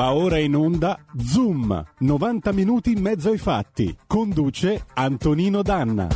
Va ora in onda Zoom, 90 minuti in mezzo ai fatti. Conduce Antonino Danna.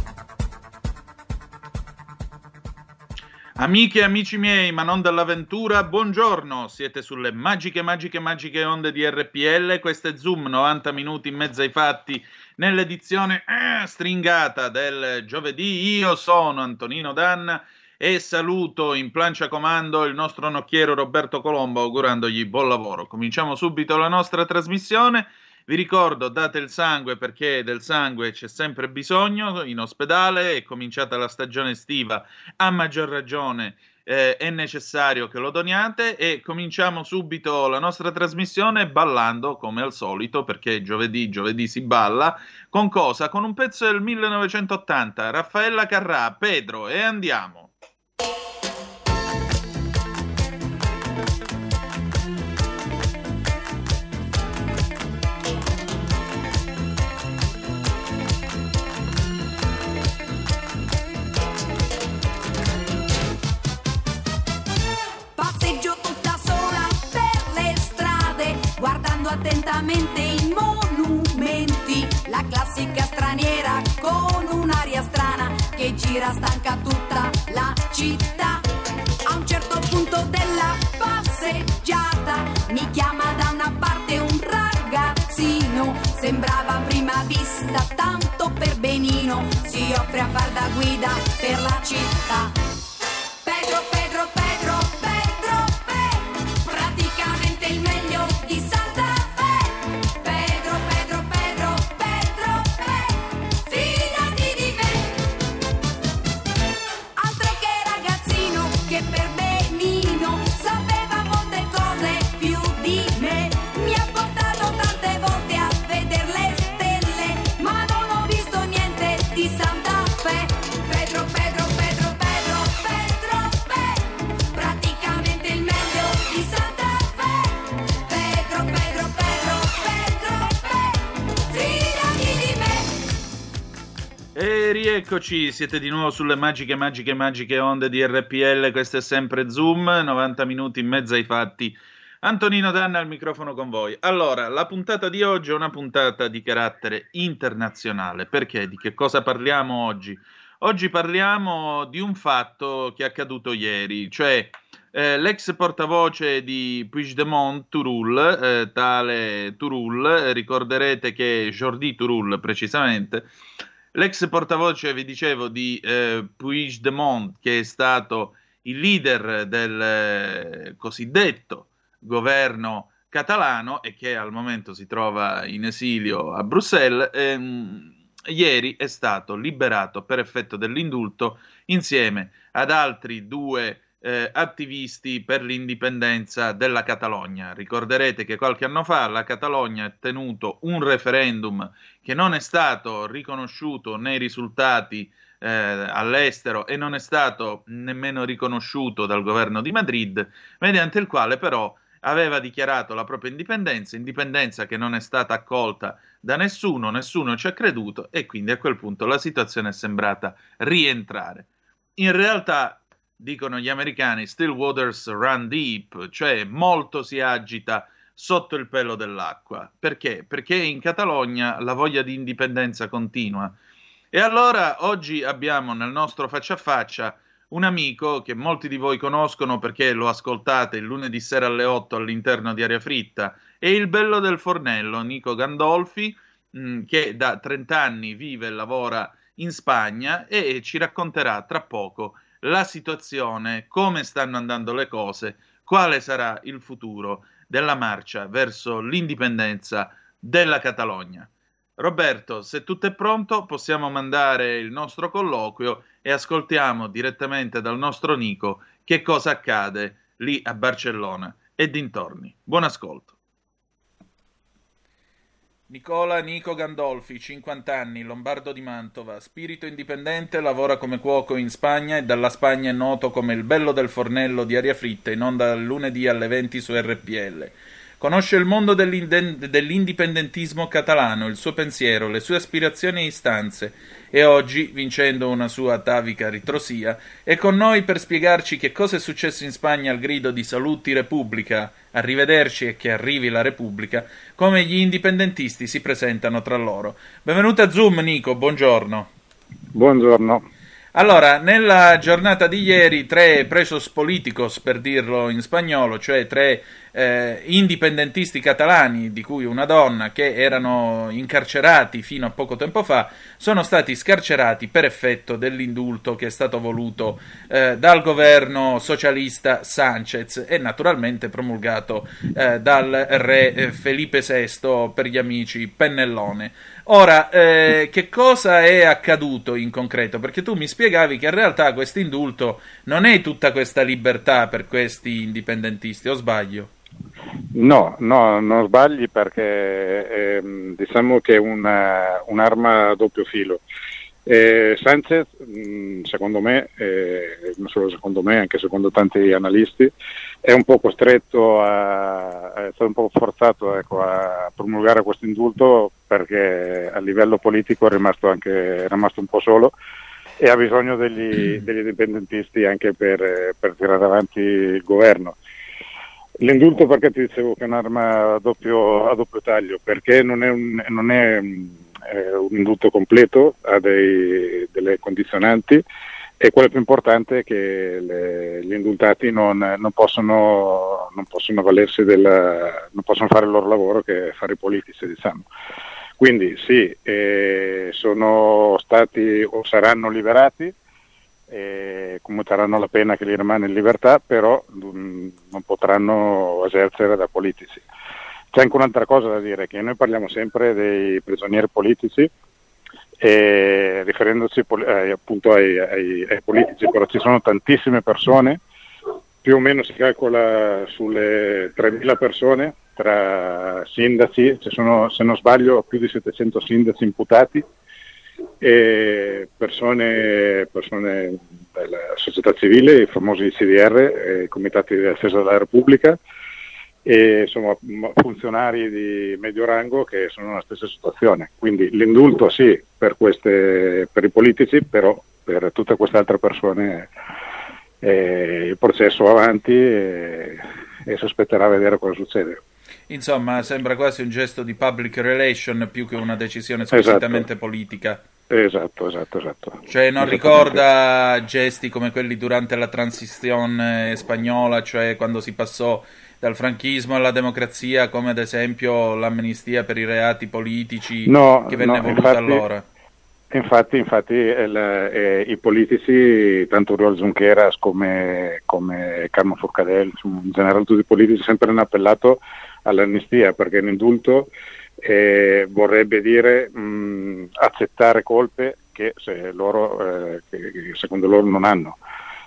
Amiche e amici miei, ma non dell'avventura, buongiorno. Siete sulle magiche, magiche, magiche onde di RPL. Questo è Zoom, 90 minuti in mezzo ai fatti, nell'edizione eh, stringata del giovedì. Io sono Antonino Danna e saluto in plancia comando il nostro nocchiero Roberto Colombo augurandogli buon lavoro. Cominciamo subito la nostra trasmissione. Vi ricordo, date il sangue perché del sangue c'è sempre bisogno in ospedale, è cominciata la stagione estiva, a maggior ragione eh, è necessario che lo doniate e cominciamo subito la nostra trasmissione ballando come al solito perché giovedì, giovedì si balla, con cosa? Con un pezzo del 1980, Raffaella Carrà, Pedro e andiamo. Attentamente i monumenti, la classica straniera con un'aria strana che gira stanca tutta la città. A un certo punto della passeggiata mi chiama da una parte un ragazzino, sembrava a prima vista tanto per benino, si offre a far da guida per la città. Rieccoci, siete di nuovo sulle magiche, magiche, magiche onde di RPL, questo è sempre Zoom, 90 minuti in mezzo ai fatti. Antonino Danna al microfono con voi. Allora, la puntata di oggi è una puntata di carattere internazionale. Perché? Di che cosa parliamo oggi? Oggi parliamo di un fatto che è accaduto ieri, cioè eh, l'ex portavoce di Puigdemont, Turul, eh, tale Turul, ricorderete che Jordi Turul precisamente, L'ex portavoce, vi dicevo, di eh, Puigdemont, che è stato il leader del eh, cosiddetto governo catalano e che al momento si trova in esilio a Bruxelles, ehm, ieri è stato liberato per effetto dell'indulto insieme ad altri due eh, attivisti per l'indipendenza della Catalogna. Ricorderete che qualche anno fa la Catalogna ha tenuto un referendum che non è stato riconosciuto nei risultati eh, all'estero e non è stato nemmeno riconosciuto dal governo di Madrid, mediante il quale però aveva dichiarato la propria indipendenza, indipendenza che non è stata accolta da nessuno, nessuno ci ha creduto e quindi a quel punto la situazione è sembrata rientrare. In realtà dicono gli americani, still waters run deep, cioè molto si agita sotto il pelo dell'acqua. Perché? Perché in Catalogna la voglia di indipendenza continua. E allora oggi abbiamo nel nostro faccia a faccia un amico che molti di voi conoscono perché lo ascoltate il lunedì sera alle 8 all'interno di Aria Fritta, è il bello del fornello, Nico Gandolfi, mm, che da 30 anni vive e lavora in Spagna e ci racconterà tra poco la situazione, come stanno andando le cose, quale sarà il futuro della marcia verso l'indipendenza della Catalogna. Roberto, se tutto è pronto, possiamo mandare il nostro colloquio e ascoltiamo direttamente dal nostro Nico che cosa accade lì a Barcellona e dintorni. Buon ascolto. Nicola Nico Gandolfi, 50 anni, lombardo di Mantova, spirito indipendente, lavora come cuoco in Spagna e dalla Spagna è noto come il bello del fornello di aria fritta in onda dal lunedì alle 20 su RPL. Conosce il mondo dell'indipendentismo catalano, il suo pensiero, le sue aspirazioni e istanze e oggi, vincendo una sua atavica ritrosia, è con noi per spiegarci che cosa è successo in Spagna al grido di Saluti Repubblica, arrivederci e che arrivi la Repubblica, come gli indipendentisti si presentano tra loro. Benvenuto a Zoom, Nico, buongiorno. Buongiorno. Allora, nella giornata di ieri, tre presos politicos, per dirlo in spagnolo, cioè tre eh, indipendentisti catalani, di cui una donna, che erano incarcerati fino a poco tempo fa, sono stati scarcerati per effetto dell'indulto che è stato voluto eh, dal governo socialista Sanchez e naturalmente promulgato eh, dal re eh, Felipe VI per gli amici Pennellone. Ora, eh, che cosa è accaduto in concreto? Perché tu mi spiegavi che in realtà questo indulto non è tutta questa libertà per questi indipendentisti, o sbaglio? No, no, non sbagli perché eh, diciamo che è una, un'arma a doppio filo. Eh, Sanchez, mm, secondo me, eh, non solo secondo me, anche secondo tanti analisti, è un po' costretto a, è stato un po' forzato ecco, a promulgare questo indulto perché a livello politico è rimasto, anche, è rimasto un po' solo e ha bisogno degli, degli indipendentisti anche per, per tirare avanti il governo. L'indulto perché ti dicevo che è un'arma a doppio, a doppio taglio, perché non è un, non è, eh, un indulto completo, ha dei, delle condizionanti e quello più importante è che le, gli indultati non, non, possono, non, possono della, non, possono, fare il loro lavoro che è fare i politici, diciamo. Quindi sì, eh, sono stati o saranno liberati, e commuteranno la pena che gli rimane in libertà, però mh, mm, non potranno esercere da politici. C'è anche un'altra cosa da dire, che noi parliamo sempre dei prigionieri politici, e riferendoci eh, appunto ai, ai, ai, politici, però ci sono tantissime persone, più o meno si calcola sulle 3.000 persone tra sindaci, ci sono se non sbaglio più di 700 sindaci imputati e persone, persone della società civile, i famosi CDR, i comitati di difesa della Repubblica, e insomma, funzionari di medio rango che sono nella stessa situazione. Quindi l'indulto sì per, queste, per i politici, però per tutte queste altre persone eh, il processo avanti e, e si aspetterà a vedere cosa succede. Insomma, sembra quasi un gesto di public relation più che una decisione squisitamente esatto. politica. Esatto, esatto, esatto. Cioè non ricorda gesti come quelli durante la transizione spagnola, cioè quando si passò dal franchismo alla democrazia, come ad esempio l'amnistia per i reati politici no, che venne no, voluta infatti, allora. Infatti, infatti il, eh, i politici, tanto Oriol Junqueras come, come Carmo Forcadell, in generale tutti i politici, sempre hanno appellato all'amnistia perché l'indulto eh, vorrebbe dire mh, accettare colpe che, loro, eh, che, secondo loro non hanno.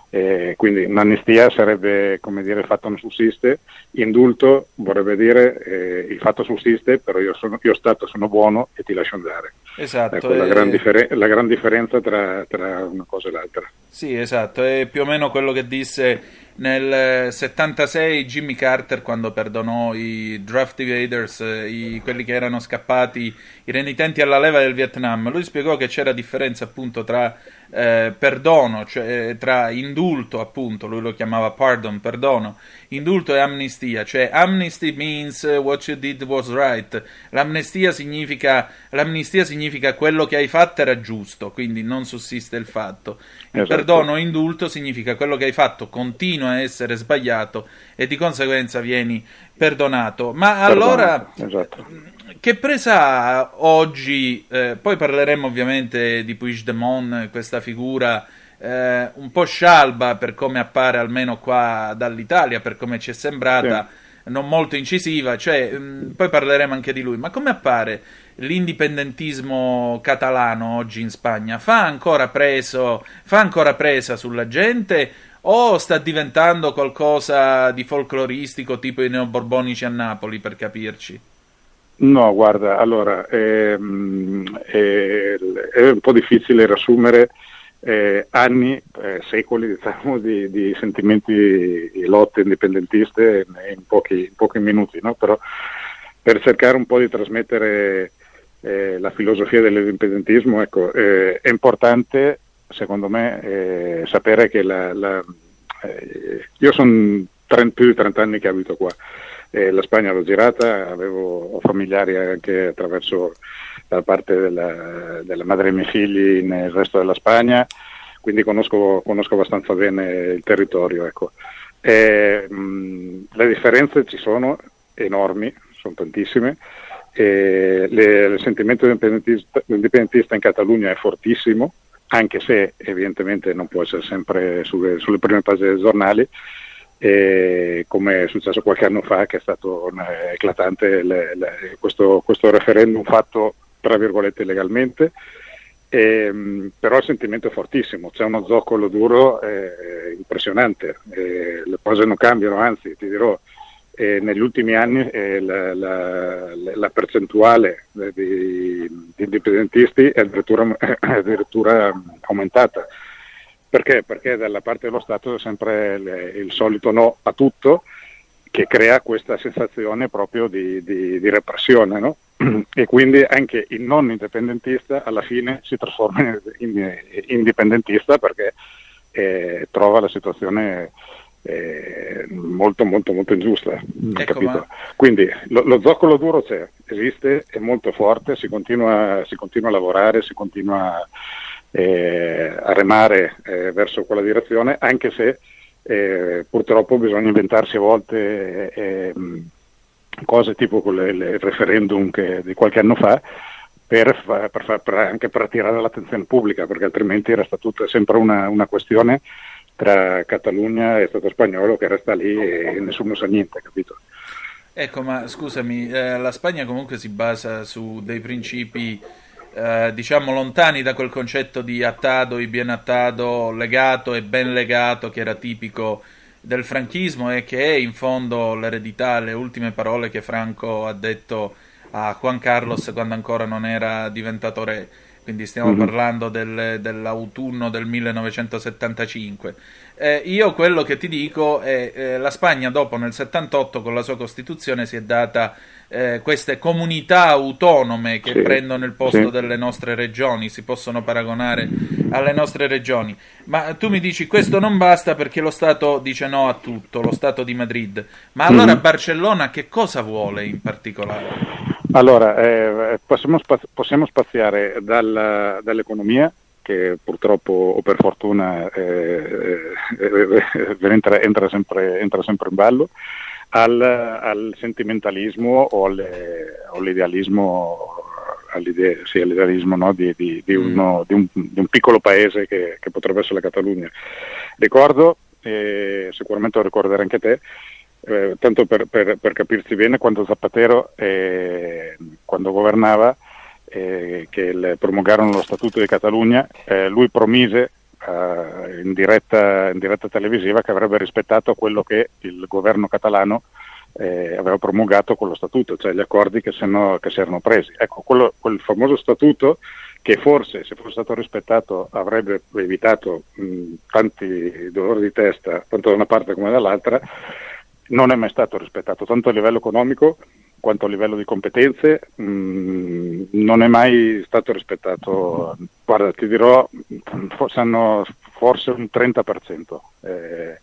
Eh, quindi un'amnistia sarebbe come dire il fatto non sussiste, indulto vorrebbe dire eh, il fatto sussiste, però io, sono, io Stato sono buono e ti lascio andare. Esatto. Ecco, la, gran differen- la, gran differenza tra, tra una cosa e l'altra. Sì, esatto, è più o meno quello che disse nel 76 Jimmy Carter quando perdonò i draft evaders, i, quelli che erano scappati, i renitenti alla leva del Vietnam, lui spiegò che c'era differenza appunto tra eh, perdono, cioè tra indulto appunto, lui lo chiamava pardon, perdono, indulto e amnistia, cioè amnesty means what you did was right, l'amnistia significa, l'amnistia significa quello che hai fatto era giusto, quindi non sussiste il fatto. Il esatto. perdono o indulto significa quello che hai fatto continua a essere sbagliato e di conseguenza vieni perdonato. Ma allora, esatto. che presa ha oggi? Eh, poi parleremo ovviamente di Puigdemont, questa figura eh, un po' scialba per come appare almeno qua dall'Italia, per come ci è sembrata. Sì. Non molto incisiva, cioè, mh, mm, poi parleremo anche di lui. Ma come appare l'indipendentismo catalano oggi in Spagna? Fa ancora, preso, fa ancora presa sulla gente o sta diventando qualcosa di folcloristico tipo i neoborbonici a Napoli, per capirci? No, guarda, allora ehm, è, è, un po' difficile riassumere eh, anni, eh, secoli diciamo, di, di, sentimenti e lotte indipendentiste in pochi, in pochi minuti, no? però per cercare un po' di trasmettere eh, la filosofia dell'indipendentismo, ecco, eh, è importante secondo me eh, sapere che la, la, eh, io sono più di 30 anni che abito qua. La Spagna l'ho girata, avevo ho familiari anche attraverso la parte della, della madre dei miei figli nel resto della Spagna, quindi conosco, conosco abbastanza bene il territorio. Ecco. E, mh, le differenze ci sono enormi, sono tantissime. E le, il sentimento indipendentista in Catalogna è fortissimo, anche se evidentemente non può essere sempre sulle, sulle prime pagine dei giornali, e come è successo qualche anno fa che è stato eclatante le, le, questo, questo, referendum fatto tra virgolette legalmente, e, però il sentimento è fortissimo, c'è uno zoccolo duro eh, impressionante, eh, le cose non cambiano, anzi ti dirò, eh, negli ultimi anni eh, la, la, la, percentuale di, di indipendentisti è addirittura, è addirittura, aumentata. Perché? Perché dalla parte dello Stato è sempre le, il solito no a tutto che crea questa sensazione proprio di, di, di repressione. No? E quindi anche il non indipendentista alla fine si trasforma in, in indipendentista perché eh, trova la situazione eh, molto molto molto ingiusta. Ecco, ma... Quindi lo, lo, zoccolo duro c'è, esiste, è molto forte, si continua, si continua a lavorare, si continua eh, a remare eh, verso quella direzione, anche se eh, purtroppo bisogna inventarsi a volte cose tipo il referendum che, di qualche anno fa per, per, per, anche per attirare l'attenzione pubblica, perché altrimenti resta tutta sempre una, una questione tra Catalogna e Stato spagnolo che resta lì e nessuno sa niente, capito? Ecco, ma scusami, eh, la Spagna comunque si basa su dei principi, eh, diciamo, lontani da quel concetto di attado e bien attado, legato e ben legato, che era tipico del franchismo e che è in fondo l'eredità, le ultime parole che Franco ha detto a Juan Carlos quando ancora non era diventato re quindi stiamo mm-hmm. parlando del, dell'autunno del 1975. Eh, io quello che ti dico è eh, la Spagna dopo nel 78 con la sua Costituzione si è data eh, queste comunità autonome che sì, prendono il posto sì. delle nostre regioni, si possono paragonare alle nostre regioni. Ma tu mi dici questo non basta perché lo Stato dice no a tutto, lo Stato di Madrid. Ma allora mm-hmm. Barcellona che cosa vuole in particolare? Allora, eh, possiamo, spaz- possiamo, spaziare dal, dall'economia, che purtroppo o per fortuna eh, eh, entra, entra, sempre, entra, sempre, in ballo, al, al sentimentalismo o, alle, o all'idealismo, sì, all'idealismo no? di, di, di, uno, mm. un, di, un, piccolo paese che, che, potrebbe essere la Catalogna. Ricordo, eh, sicuramente lo ricorderai anche te, eh, tanto per, per, per, capirsi bene, quando Zapatero, eh, quando governava, eh, che promulgarono lo Statuto di Catalogna, eh, lui promise eh, in diretta, in, diretta, televisiva che avrebbe rispettato quello che il governo catalano eh, aveva promulgato con lo Statuto, cioè gli accordi che, no, che si erano presi. Ecco, quello, quel famoso Statuto che forse se fosse stato rispettato avrebbe evitato mh, tanti dolori di testa, tanto da una parte come dall'altra, non è mai stato rispettato, tanto a livello economico quanto a livello di competenze, mh, mm, non è mai stato rispettato. Guarda, ti dirò, forse, hanno, forse un 30% è,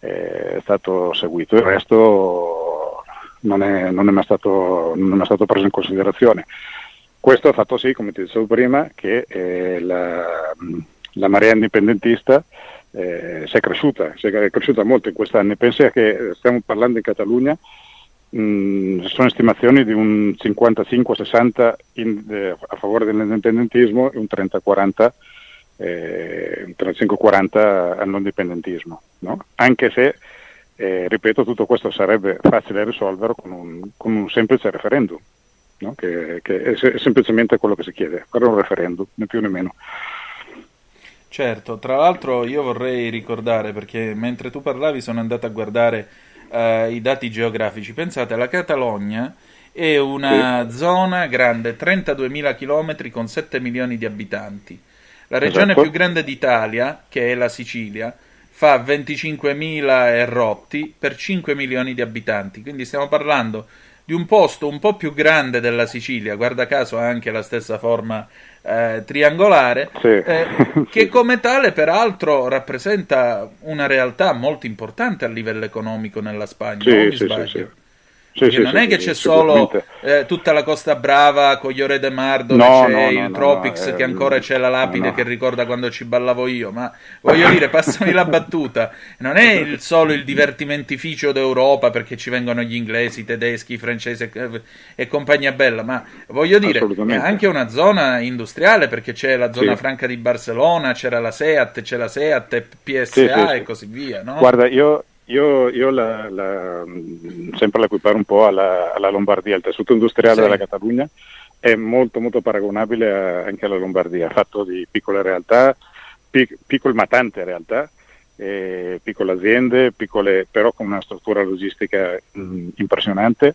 è, stato seguito, il resto non è, non, è mai stato, non è mai stato preso in considerazione. Questo ha fatto sì, come ti dicevo prima, che eh, la, la marea indipendentista eh, si, è cresciuta, si è cresciuta molto in questi anni. Pensa che stiamo parlando in Catalogna, mh, mm, sono estimazioni di un 55-60 eh, a favore dell'indipendentismo e un 30-40 eh, un 35-40 al non dipendentismo, no? anche se, eh, ripeto, tutto questo sarebbe facile risolvere con un, con un semplice referendum, no? che, che, è, semplicemente quello che si chiede, fare un referendum, né più né meno. Certo, tra l'altro io vorrei ricordare, perché mentre tu parlavi sono andato a guardare uh, i dati geografici, pensate, la Catalogna è una sì. zona grande, 32.000 km con 7 milioni di abitanti. La regione esatto. più grande d'Italia, che è la Sicilia, fa 25.000 e rotti per 5 milioni di abitanti, quindi stiamo parlando di un posto un po' più grande della Sicilia, guarda caso ha anche la stessa forma eh, triangolare, Sì. eh, che come tale peraltro rappresenta una realtà molto importante a livello economico nella Spagna, Sì, sì, sì, sì. Non sì, è che c'è solo eh, tutta la Costa Brava con Iore de Mar dove No, c'è no, il no, Tropics no, che eh, ancora c'è la lapide che ricorda quando ci ballavo io, ma voglio dire, passami la battuta, non è il- solo il divertimentificio d'Europa perché ci vengono gli inglesi, i tedeschi, i francesi e, e compagnia bella, ma voglio dire, è anche una zona industriale perché c'è la zona franca di Barcellona, c'era la SEAT, c'è la SEAT, PSA e così via, no? Guarda, io, io, io la, la, mh, sempre la equiparo un po' alla, alla Lombardia, il tessuto industriale Sì. della Catalogna è molto molto paragonabile a- anche alla Lombardia, fatto di piccole realtà, pic- piccole ma tante realtà, eh, piccole aziende, piccole, però con una struttura logistica mh, impressionante.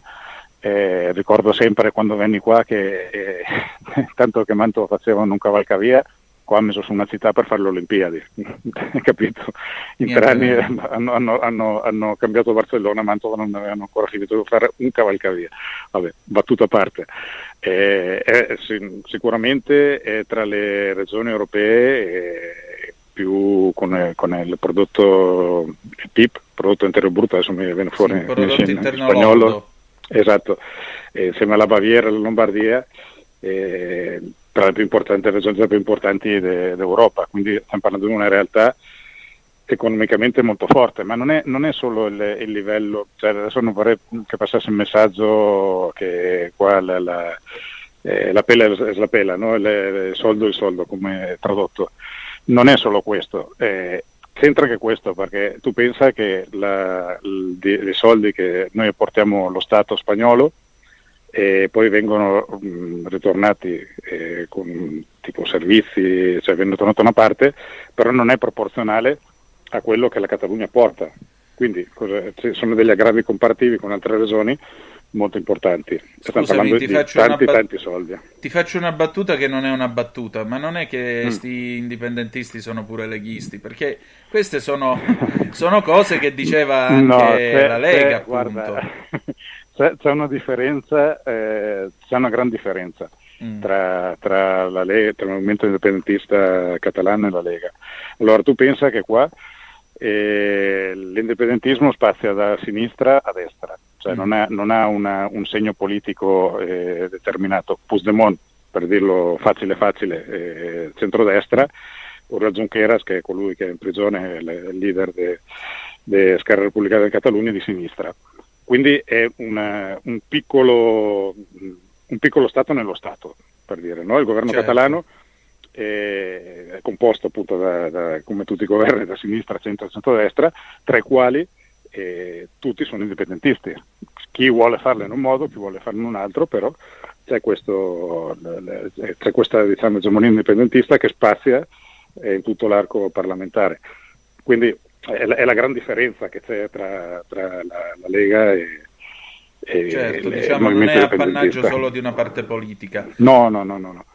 Eh, ricordo sempre quando venni qua che eh, tanto che Manto facevano un cavalcavia, qua ha messo su una città per fare le Olimpiadi, capito? In tre anni hanno, hanno- hanno- hanno cambiato Barcellona, Mantova non avevano ancora finito di fare un cavalcavia. Vabbè, battuta a parte. Eh, è si- sicuramente è tra le regioni europee eh, più con, con il prodotto il PIP, prodotto interno brutto, adesso mi viene fuori Sì, esce in interno spagnolo. Esatto, Eh, insieme alla Baviera e alla Lombardia, eh, tra le più importanti regioni più importanti de- d'Europa, quindi stiamo parlando di una realtà economicamente molto forte, ma non è, non è solo il, il livello, cioè adesso non vorrei che passasse il messaggio che qua la, la, eh, la pela è la pela, no? il, soldo è il soldo come tradotto, non è solo questo, eh, c'entra anche questo perché tu pensa che i soldi che noi portiamo allo Stato spagnolo e poi vengono mh, ritornati eh, con tipo servizi, cioè vengono tornati da una parte, però non è proporzionale a quello che la Catalogna porta. Quindi cosa- ci sono degli aggravi comparativi con altre regioni molto importanti. Stiamo parlando ti di faccio una tanti bat- tanti soldi. Ti faccio una battuta che non è una battuta, ma non è che Mm. sti indipendentisti sono pure leghisti, perché queste sono, sono cose che diceva anche No, c'è- la Lega, c'è- appunto. guarda, c'è, c'è una differenza, eh, c'è una gran differenza Mm. tra, tra la Lega, tra il movimento indipendentista catalano e la Lega. Allora tu pensa che qua eh, l'indipendentismo spazia da sinistra a destra, cioè Mm. non ha, non ha una- un segno politico eh, determinato. Puigdemont, per dirlo facile facile, eh, centrodestra, ora Junqueras, che è colui che è in prigione, il leader di Scarra Repubblicana di Catalogna, di sinistra. Quindi è una- un, piccolo, un piccolo Stato nello Stato, per dire. no? Il governo Certo. catalano è, è composto appunto da, da- come tutti i governi da sinistra, centro e centrodestra, tra i quali eh, tutti sono indipendentisti. Chi vuole farlo in un modo, chi vuole farlo in un altro, però c'è, questo, l- c'è questa diciamo, egemonia indipendentista che spazia eh, in tutto l'arco parlamentare. Quindi è la, è la gran differenza che c'è tra, tra la, la Lega e, e Certo, il- il diciamo non movimento è appannaggio solo di una parte politica. No, no, no, no, no.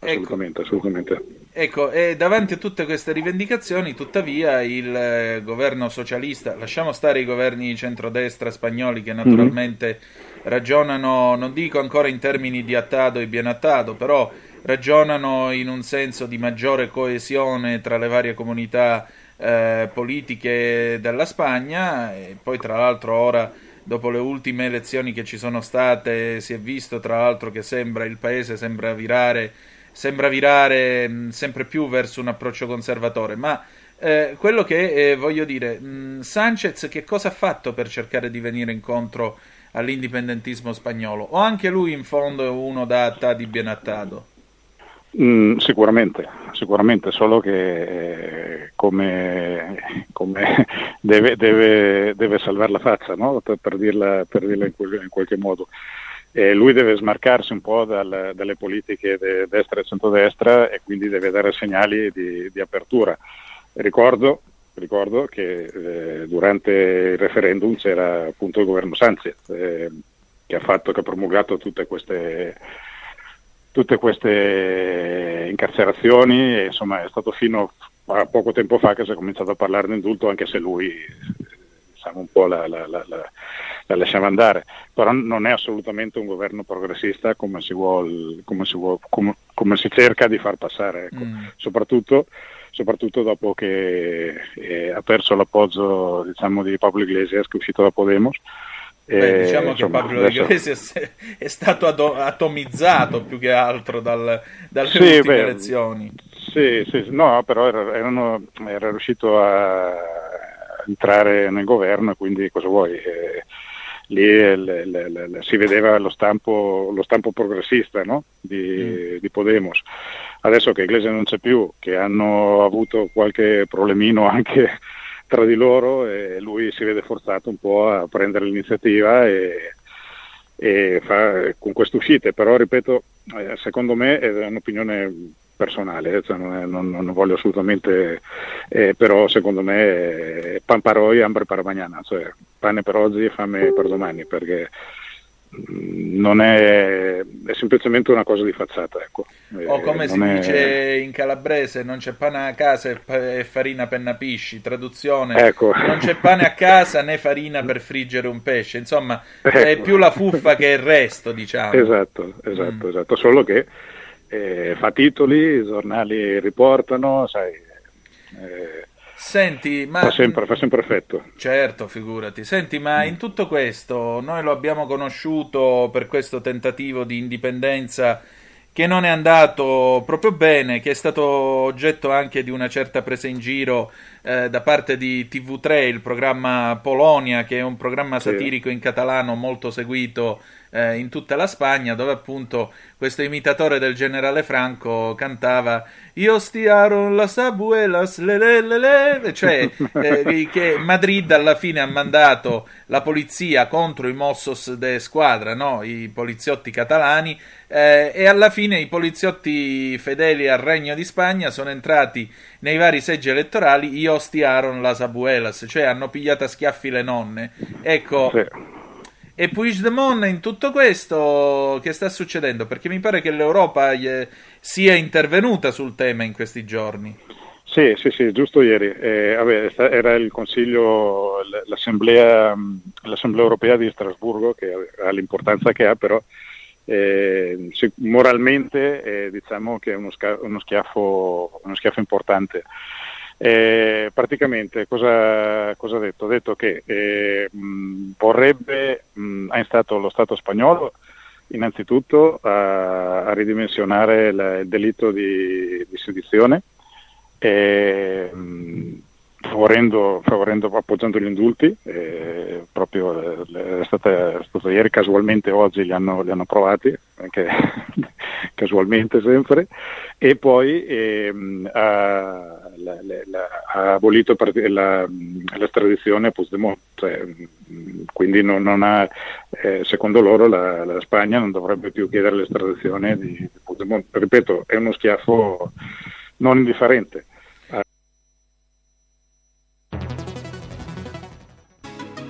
Ecco. assolutamente, assolutamente. Ecco, e davanti a tutte queste rivendicazioni, tuttavia, il eh, governo socialista, lasciamo stare i governi centrodestra spagnoli che naturalmente ragionano, non dico ancora in termini di attado e bien attado, però ragionano in un senso di maggiore coesione tra le varie comunità eh, politiche della Spagna e poi tra l'altro ora dopo le ultime elezioni che ci sono state si è visto tra l'altro che sembra il paese sembra virare sembra virare mh, sempre più verso un approccio conservatore, ma eh, quello che eh, voglio dire, mh, Sanchez che cosa ha fatto per cercare di venire incontro all'indipendentismo spagnolo? O anche lui in fondo è uno da attadi bien attado? Mm, sicuramente, sicuramente, solo che eh, come, come deve, deve, deve salvare la faccia, no? per, per dirla, per dirla in, quel- in qualche modo. E lui deve smarcarsi un po' dal- dalle politiche de destra e centrodestra e quindi deve dare segnali di, di apertura. Ricordo, ricordo che eh, durante il referendum c'era appunto il governo Sanchez eh, che ha fatto, che ha promulgato tutte queste tutte queste incarcerazioni insomma è stato fino a poco tempo fa che si è cominciato a parlare di indulto anche se lui diciamo un po' la, la, la, la- la lasciamo andare, però non è assolutamente un governo progressista come si, vuol, come si, vuol, come, come si cerca di far passare, ecco. mm. soprattutto, soprattutto, dopo che eh, ha perso l'appoggio diciamo, di Pablo Iglesias che è uscito da Podemos. Beh, diciamo che Pablo adesso... Iglesias è stato atomizzato più che altro dal, dalle sì, ultime beh, elezioni. Sì, sì, no, però era, erano, era riuscito a entrare nel governo e quindi cosa vuoi? Eh, lì le, le, le, si vedeva lo stampo, lo stampo progressista no? di, mm. di, Podemos. Adesso che Iglesias non c'è più, che hanno avuto qualche problemino anche tra di loro, e lui si vede forzato un po' a prendere l'iniziativa e, e fa, con queste uscite, però ripeto, eh, secondo me è un'opinione personale, cioè non, è, non, non, voglio assolutamente, eh, però secondo me è pan per oggi, hambre per mañana, cioè pane per oggi e fame per domani, perché non è, è semplicemente una cosa di facciata. Ecco. O come si è... dice in calabrese, non c'è pane a casa e farina per napisci, traduzione, ecco. non c'è pane a casa né farina per friggere un pesce, insomma ecco. è più la fuffa che il resto, diciamo. Esatto, esatto, mm. esatto, solo che eh, fa titoli, i giornali riportano, sai. Eh, Senti, ma... Fa sempre, fa sempre, effetto. Certo, figurati. Senti, ma in tutto questo noi lo abbiamo conosciuto per questo tentativo di indipendenza che non è andato proprio bene, che è stato oggetto anche di una certa presa in giro eh, da parte di TV3, il programma Polonia, che è un programma satirico in catalano molto seguito eh, in tutta la Spagna, dove appunto questo imitatore del generale Franco cantava Io stiaro las abuelas, le le le le, cioè eh, che Madrid alla fine ha mandato la polizia contro i Mossos de Squadra, no? i poliziotti catalani, eh, e alla fine i poliziotti fedeli al Regno di Spagna sono entrati nei vari seggi elettorali, io stiaron las abuelas, cioè hanno pigliato a schiaffi le nonne. Ecco. Sì e Puigdemont in tutto questo che sta succedendo? Perché mi pare che l'Europa sia intervenuta sul tema in questi giorni. Sì, sì, sì, giusto ieri. Eh, vabbè, era il Consiglio, l'Assemblea, l'Assemblea, europea di Strasburgo, che ha l'importanza che ha, però eh, moralmente eh, diciamo che è uno, sca- uno, schiaffo, uno schiaffo importante. Eh, praticamente cosa, cosa, ha detto? Ha detto che eh, mh, vorrebbe, mh, ha instato lo Stato spagnolo innanzitutto a, a ridimensionare la, il delitto di, di sedizione, eh, mh, favorendo, favorendo, appoggiando gli indulti, eh, proprio eh, è, stata, è stato ieri casualmente oggi li hanno, li hanno provati, anche casualmente sempre, e poi ehm, ha, la, la, ha, abolito la, l'estradizione a Puigdemont, cioè, quindi non, non ha, eh, secondo loro la, Spagna non dovrebbe più chiedere l'estradizione di, di Puigdemont. Ripeto, è uno schiaffo non indifferente.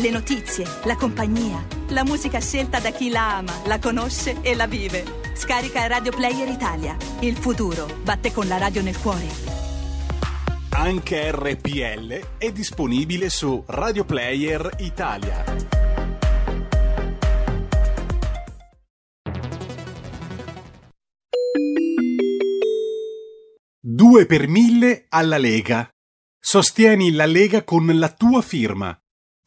Le notizie, la compagnia, la musica scelta da chi la ama, la conosce e la vive. Scarica Radio Player Italia. Il futuro batte con la radio nel cuore. Anche RPL è disponibile su Radio Player Italia. Due per mille alla Lega. Sostieni la Lega con la tua firma.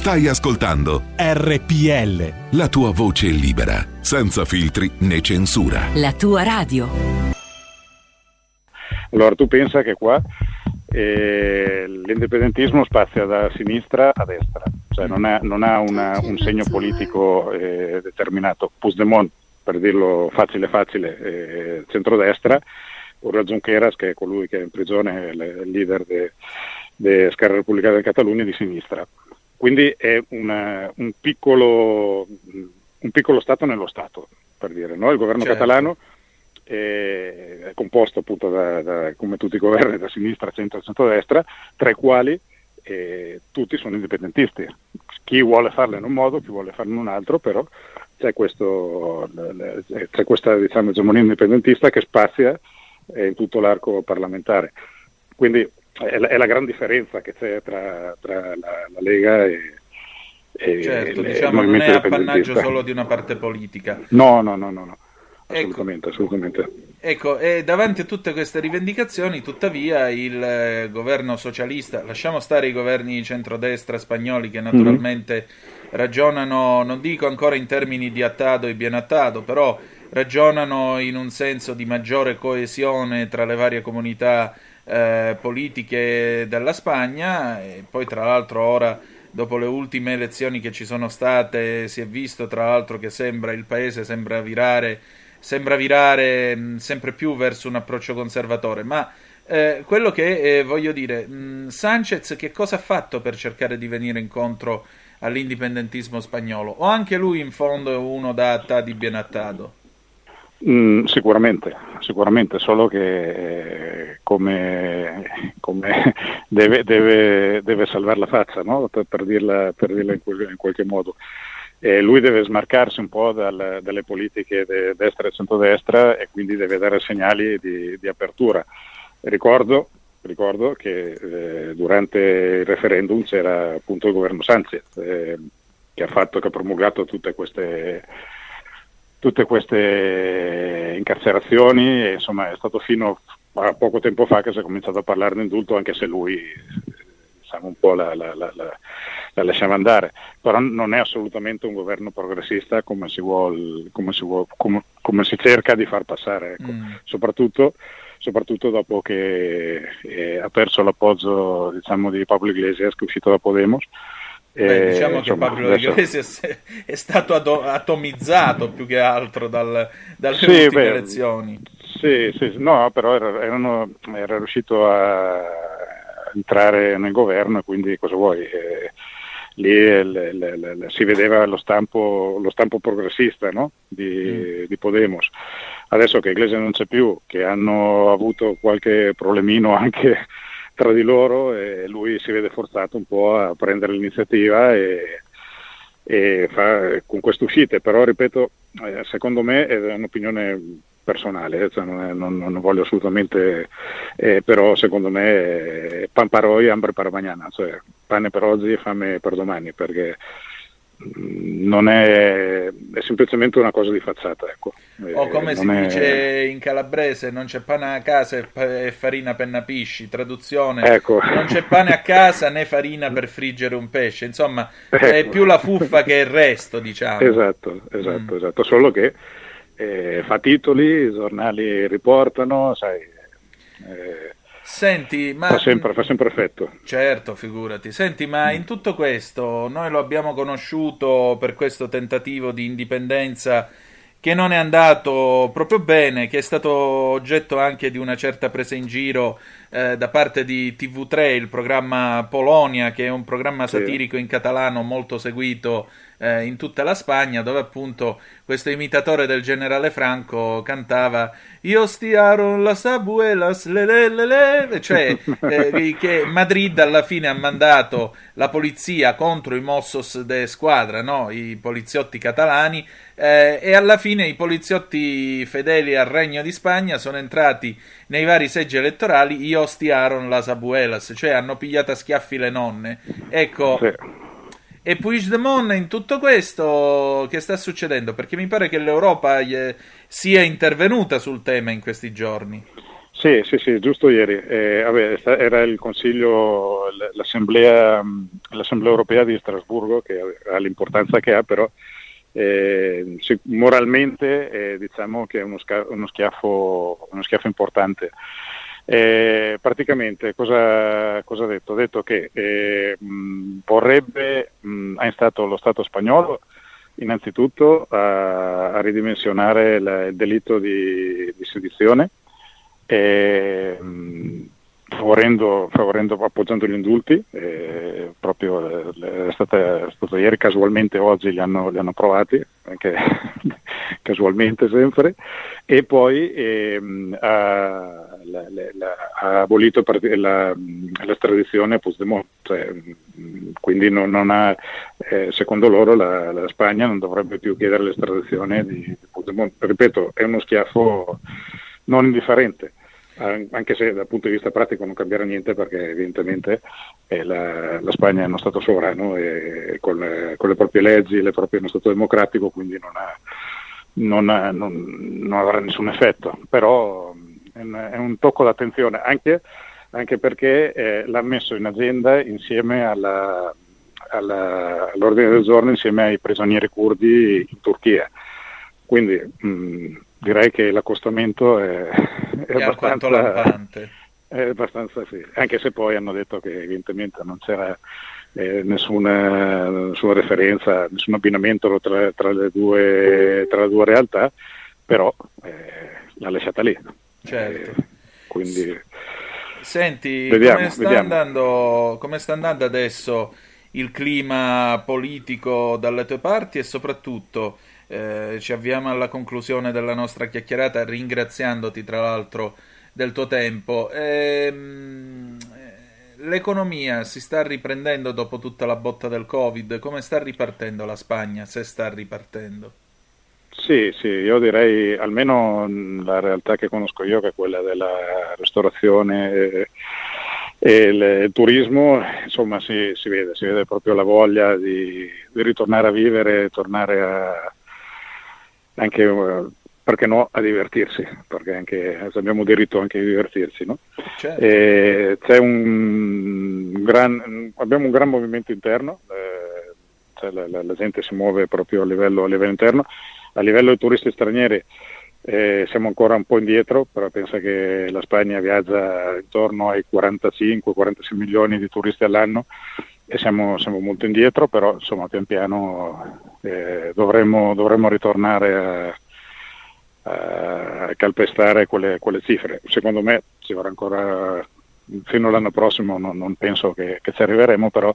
Stai ascoltando RPL. La tua voce libera, senza filtri né censura. La tua radio. Allora tu pensa che qua E l'indipendentismo spazia da sinistra a destra, cioè non, è, non ha una, un segno politico eh, determinato. Puigdemont, per dirlo facile facile, eh, centrodestra, Ura Junqueras, che è colui che è in prigione, è il leader di Scarra Repubblicana del Catalunya, di sinistra. Quindi è una, un, piccolo, un, piccolo, Stato nello Stato, per dire. No? Il governo certo. catalano è composto appunto da, da, come tutti i governi da sinistra, centro e centrodestra, tra i quali eh, tutti sono indipendentisti. Chi vuole farlo in un modo, chi vuole farlo in un altro, però c'è, questo, c'è questa diciamo, egemonia indipendentista che spazia in tutto l'arco parlamentare. Quindi è la, è la gran differenza che c'è tra, tra la, la, Lega e, e certo, le, diciamo non è appannaggio solo di una parte politica. No, no, no, no, no. Assolutamente, ecco, assolutamente. Ecco, e davanti a tutte queste rivendicazioni, tuttavia, il eh, governo socialista, lasciamo stare i governi di centrodestra spagnoli che naturalmente mm-hmm. ragionano, non dico ancora in termini di attado e bien attado, però ragionano in un senso di maggiore coesione tra le varie comunità eh, politiche della Spagna e poi tra l'altro ora dopo le ultime elezioni che ci sono state si è visto tra l'altro che sembra il paese sembra virare, sembra virare mh, sempre più verso un approccio conservatore. Ma eh, quello che eh, voglio dire mh, Sanchez che cosa ha fatto per cercare di venire incontro all'indipendentismo spagnolo? O anche lui in fondo è uno da attadi bien attado Mm, sicuramente, sicuramente, solo che eh, come, come deve, deve, deve, salvare la faccia, no? per, per, dirla, per, dirla, in, quel, in qualche modo. E lui deve smarcarsi un po' dal, dalle politiche de destra e centrodestra e quindi deve dare segnali di, di apertura. Ricordo, ricordo che eh, durante il referendum c'era appunto il governo Sanchez eh, che ha, fatto, che ha promulgato tutte queste tutte queste incarcerazioni e insomma è stato fino a poco tempo fa che si è cominciato a parlare di indulto anche se lui diciamo un po' la, la, la, la, lasciava andare però non è assolutamente un governo progressista come si, vuol, come si, vuol, come, come si cerca di far passare ecco. mm. soprattutto, soprattutto, dopo che eh, ha perso l'appoggio diciamo, di Pablo Iglesias che è uscito da Podemos Beh, diciamo eh, che Pablo adesso... Iglesias è stato atomizzato più che altro dal, dalle sì, ultime beh, elezioni. Sì, sì, no, però era, erano, era riuscito a entrare nel governo e quindi cosa vuoi? Eh, lì le, le, le, si vedeva lo stampo, lo stampo progressista no? di, mm. di, Podemos. Adesso che Iglesias non c'è più, che hanno avuto qualche problemino anche tra di loro e lui si vede forzato un po' a prendere l'iniziativa e, e fa, con queste uscite, però ripeto, eh, secondo me è un'opinione personale, eh, cioè non, è, non, non, voglio assolutamente, eh, però secondo me è pan per oggi, hambre per mañana, cioè pane per oggi e fame per domani, perché non è, è, semplicemente una cosa di facciata. Ecco. O come si è... dice in calabrese, non c'è pane a casa e farina penna pisci, traduzione, ecco. non c'è pane a casa né farina per friggere un pesce, insomma ecco. è più la fuffa che il resto, diciamo. Esatto, esatto, mm. esatto. solo che eh, fa titoli, i giornali riportano, sai... Eh, Senti, ma... Fa sempre, fa sempre effetto. Certo, figurati. Senti, ma mm. in tutto questo noi lo abbiamo conosciuto per questo tentativo di indipendenza che non è andato proprio bene, che è stato oggetto anche di una certa presa in giro eh, da parte di TV3, il programma Polonia, che è un programma satirico in catalano molto seguito eh, in tutta la Spagna, dove appunto questo imitatore del generale Franco cantava Io stiaron las abuelas, le le le le, cioè eh, che Madrid alla fine ha mandato la polizia contro i Mossos de Squadra, no? i poliziotti catalani, eh, e alla fine i poliziotti fedeli al Regno di Spagna sono entrati nei vari seggi elettorali, io stiaron las abuelas, cioè hanno pigliato a schiaffi le nonne. Ecco. Sì e Puigdemont in tutto questo che sta succedendo? Perché mi pare che l'Europa sia intervenuta sul tema in questi giorni. Sì, sì, sì, giusto ieri. Eh, vabbè, era il Consiglio, l'Assemblea, l'Assemblea, Europea di Strasburgo, che ha l'importanza che ha, però eh, moralmente eh, diciamo che è uno, sca- uno, schiaffo, uno schiaffo importante. Eh, praticamente cosa, cosa, ha detto? Ha detto che eh, mh, vorrebbe, mh, ha instato lo Stato spagnolo innanzitutto a, a ridimensionare il, il delitto di, di sedizione, eh, mh, favorendo, favorendo, appoggiando gli indulti, eh, proprio è, stata, è stato ieri casualmente oggi li hanno, li hanno approvati, anche casualmente sempre, e poi ehm, ha, la, la, ha, abolito la, l'estradizione a Puigdemont, cioè, quindi non, non ha, eh, secondo loro la, la, Spagna non dovrebbe più chiedere l'estradizione di, di Puigdemont. Ripeto, è uno schiaffo non indifferente anche se dal punto di vista pratico non cambierà niente perché evidentemente eh, la, la, Spagna è uno Stato sovrano e con le, con le proprie leggi, le proprie, è uno Stato democratico, quindi non, ha, non, ha, non, non avrà nessun effetto. Però è un, è un tocco d'attenzione anche, anche perché eh, l'ha messo in agenda insieme alla, alla, all'ordine del giorno insieme ai prigionieri curdi in Turchia. Quindi mh, direi che l'accostamento è, è, è abbastanza lampante. È abbastanza sì, anche se poi hanno detto che evidentemente non c'era eh, nessuna, nessuna, referenza, nessun abbinamento tra, tra, le, due, tra le, due, realtà, però eh, l'ha lasciata lì. Certo. Eh, quindi, Senti, vediamo, come, sta andando, come sta andando adesso il clima politico dalle tue parti e soprattutto eh, ci avviamo alla conclusione della nostra chiacchierata ringraziandoti tra l'altro del tuo tempo. Ehm, l'economia si sta riprendendo dopo tutta la botta del Covid? Come sta ripartendo la Spagna, se sta ripartendo? Sì, sì, io direi almeno la realtà che conosco io, che è quella della ristorazione e il, turismo, insomma si, si, vede, si vede proprio la voglia di, di ritornare a vivere, tornare a, anche eh, perché no a divertirsi, perché anche, abbiamo diritto anche di divertirsi. No? Certo. c'è un gran, abbiamo un gran movimento interno, eh, cioè la, la, la, gente si muove proprio a livello, a livello interno, a livello di turisti stranieri eh, siamo ancora un po' indietro, però pensa che la Spagna viaggia intorno ai 45-46 milioni di turisti all'anno e siamo, siamo, molto indietro, però insomma pian piano eh, dovremmo, dovremmo, ritornare a, a calpestare quelle, quelle, cifre. Secondo me ci vorrà ancora fino all'anno prossimo, non, non penso che, che, ci arriveremo, però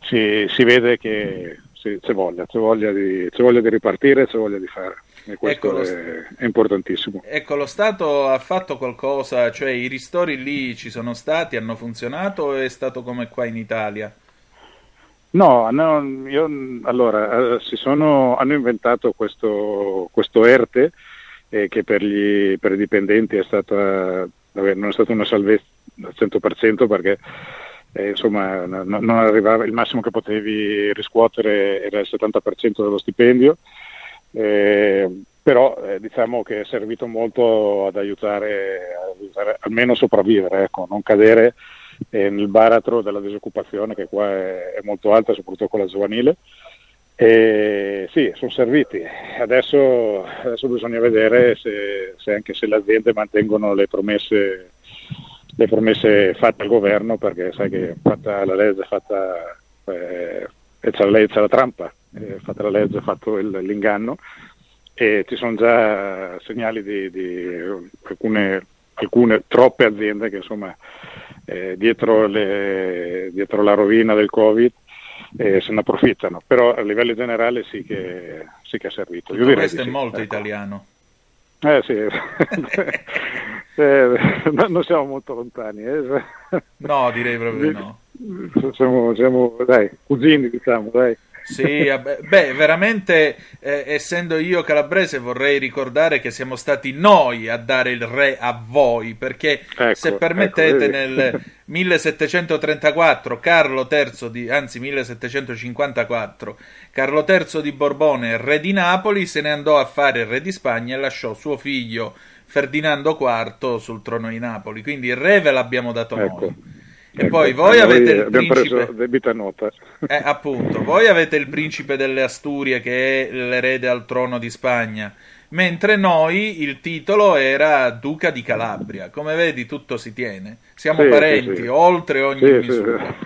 si, si vede che c'è voglia, c'è voglia, di, c'è voglia di ripartire, c'è voglia di fare. E questo ecco, è, è, importantissimo. Ecco, lo Stato ha fatto qualcosa, cioè i ristori lì ci sono stati, hanno funzionato o è stato come qua in Italia? No, no io, allora, eh, sono, hanno inventato questo, questo ERTE eh, che per, gli, per, i dipendenti è stata, vabbè, non è stata una salvezza al 100% perché eh, insomma, no, non arrivava, il massimo che potevi riscuotere era il 70% dello stipendio, eh, però eh, diciamo che è servito molto ad aiutare, ad aiutare almeno a sopravvivere, ecco, non cadere eh, nel baratro della disoccupazione che qua è, è molto alta, soprattutto quella giovanile. E sì, sono serviti. Adesso, adesso bisogna vedere se, se, anche se le aziende mantengono le promesse, le promesse fatte al governo, perché sai che fatta la legge, fatta, eh, c'è, la, c'è la trampa, eh, fatta la legge, fatto il, l'inganno e ci sono già segnali di, di alcune, alcune, troppe aziende che insomma eh, dietro, le, dietro, la rovina del Covid eh, se ne approfittano, però a livello generale sì che, sì che è servito. Io questo è sì, molto ecco. italiano. Eh sì, eh, non siamo molto lontani. Eh. No, direi proprio no. Siamo, siamo dai, cugini, diciamo, dai. Sì, beh, veramente, eh, essendo io calabrese, vorrei ricordare che siamo stati noi a dare il re a voi, perché ecco, se permettete ecco, nel 1734 Carlo III di, anzi 1754, Carlo III di Borbone, re di Napoli, se ne andò a fare il re di Spagna e lasciò suo figlio Ferdinando IV sul trono di Napoli, quindi il re ve l'abbiamo dato ecco. noi. E ecco, poi voi avete il principe... debita nota. Eh, appunto, voi avete il principe delle Asturie che è l'erede al trono di Spagna, mentre noi il titolo era Duca di Calabria. Come vedi, tutto si tiene. Siamo Sì, parenti, sì, oltre ogni Sì, misura.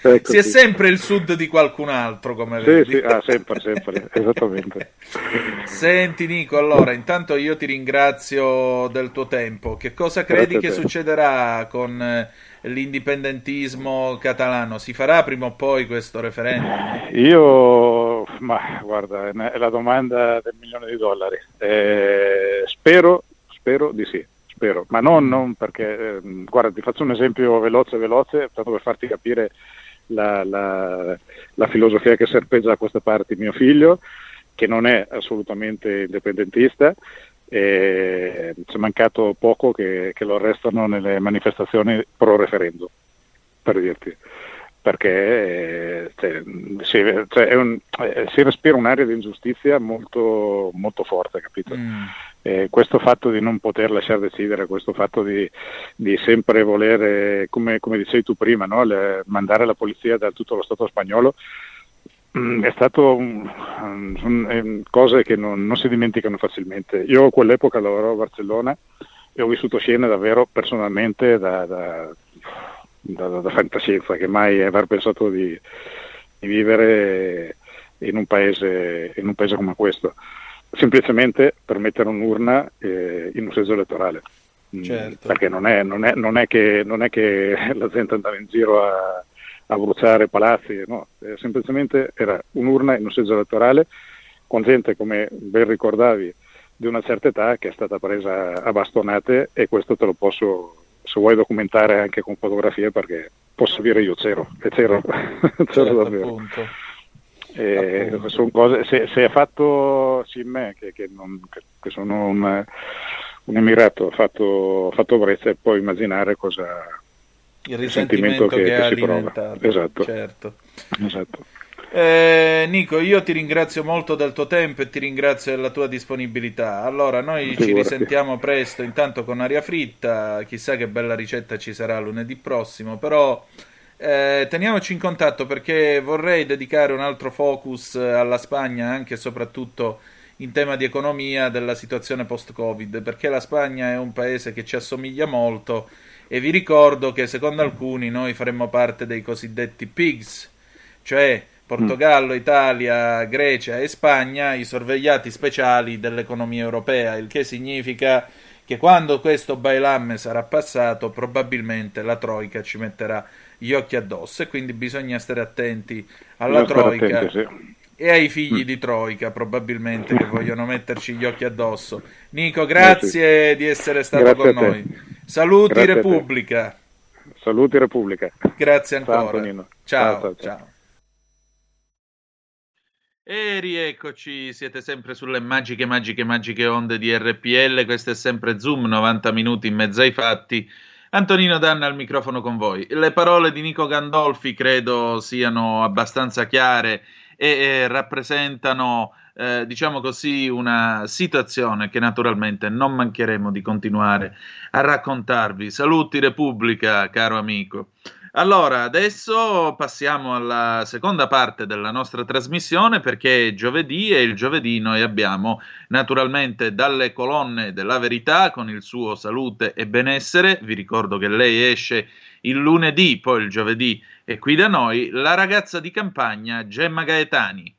Ecco, si è sì. sempre il sud di qualcun altro, come vedi. ah, sempre, sempre, esattamente. Senti Nico, allora intanto io ti ringrazio del tuo tempo. Che cosa credi Grazie che succederà con eh, l'indipendentismo catalano? Si farà prima o poi questo referendum? Io, ma guarda, è la domanda del milione di dollari. Eh, spero, spero di sì, spero, ma non, non perché, ehm, guarda, ti faccio un esempio veloce, veloce, tanto per farti capire la, la- la filosofia che serpeggia da queste parti mio figlio, che non è assolutamente indipendentista. E c'è mancato poco che, che lo arrestano nelle manifestazioni pro referendum, per dirti perché eh, cioè, si, cioè, un- eh, si respira un'area di ingiustizia molto, molto forte, capito? Mm. Eh, questo fatto di non poter lasciare decidere, questo fatto di, di sempre volere, come, come dicevi tu prima, no? Le- mandare la polizia da tutto lo Stato spagnolo, è stato un- un- un- eh, cose che non, non si dimenticano facilmente. Io a quell'epoca lavoravo a Barcellona e ho vissuto scene davvero personalmente da, da- da, da- da fantascienza, che mai aver pensato di, di vivere in un, paese, in un paese come questo, semplicemente per mettere un'urna eh, in un seggio elettorale. Mm, Certo. Perché non è, non è- non è che, non è che la gente andava in giro a, a bruciare palazzi, no, Eh, semplicemente era un'urna in un seggio elettorale con gente, come ben ricordavi, di una certa età che è stata presa a bastonate e questo te lo posso, se vuoi documentare anche con fotografie perché posso dire io c'ero, e c'ero, c'ero Certo, davvero. appunto. Eh, cose, se, se è fatto sì, me, che, che che- che sono un, un emirato, ha fatto, fatto Brescia, e puoi immaginare cosa... Il il sentimento risentimento che- che, ha alimentato. Esatto. Certo. Esatto. Eh, Nico, io ti ringrazio molto del tuo tempo e ti ringrazio della tua disponibilità. Allora, noi ci Figurati. risentiamo presto, intanto con aria fritta, chissà che bella ricetta ci sarà lunedì prossimo, però eh, teniamoci in contatto perché vorrei dedicare un altro focus alla Spagna, anche e soprattutto in tema di economia della situazione post-Covid, perché la Spagna è un paese che ci assomiglia molto e vi ricordo che secondo alcuni noi faremmo parte dei cosiddetti PIGS, cioè Portogallo, Italia, Grecia e Spagna, i sorvegliati speciali dell'economia europea, il che significa che quando questo bailamme sarà passato, probabilmente la Troica ci metterà gli occhi addosso e quindi bisogna stare attenti alla stare Troica attenti, sì. e ai figli di Troica, probabilmente, che vogliono metterci gli occhi addosso. Nico, grazie di essere stato Grazie con noi. Saluti Grazie. Repubblica. Saluti Repubblica. Grazie ancora. Ciao, Ciao, ciao, ciao. ciao. E rieccoci, siete sempre sulle magiche, magiche, magiche onde di RPL. Questo è sempre Zoom, 90 minuti in mezzo ai fatti. Antonino Danna al microfono con voi. Le parole di Nico Gandolfi credo siano abbastanza chiare e, e rappresentano, eh, diciamo così, una situazione che naturalmente non mancheremo di continuare a raccontarvi. Saluti Repubblica, caro amico. Allora, adesso passiamo alla seconda parte della nostra trasmissione perché è giovedì e il giovedì noi abbiamo naturalmente dalle colonne della verità con il suo salute e benessere. Vi ricordo che lei esce il lunedì, poi il giovedì è qui da noi, la ragazza di campagna Gemma Gaetani.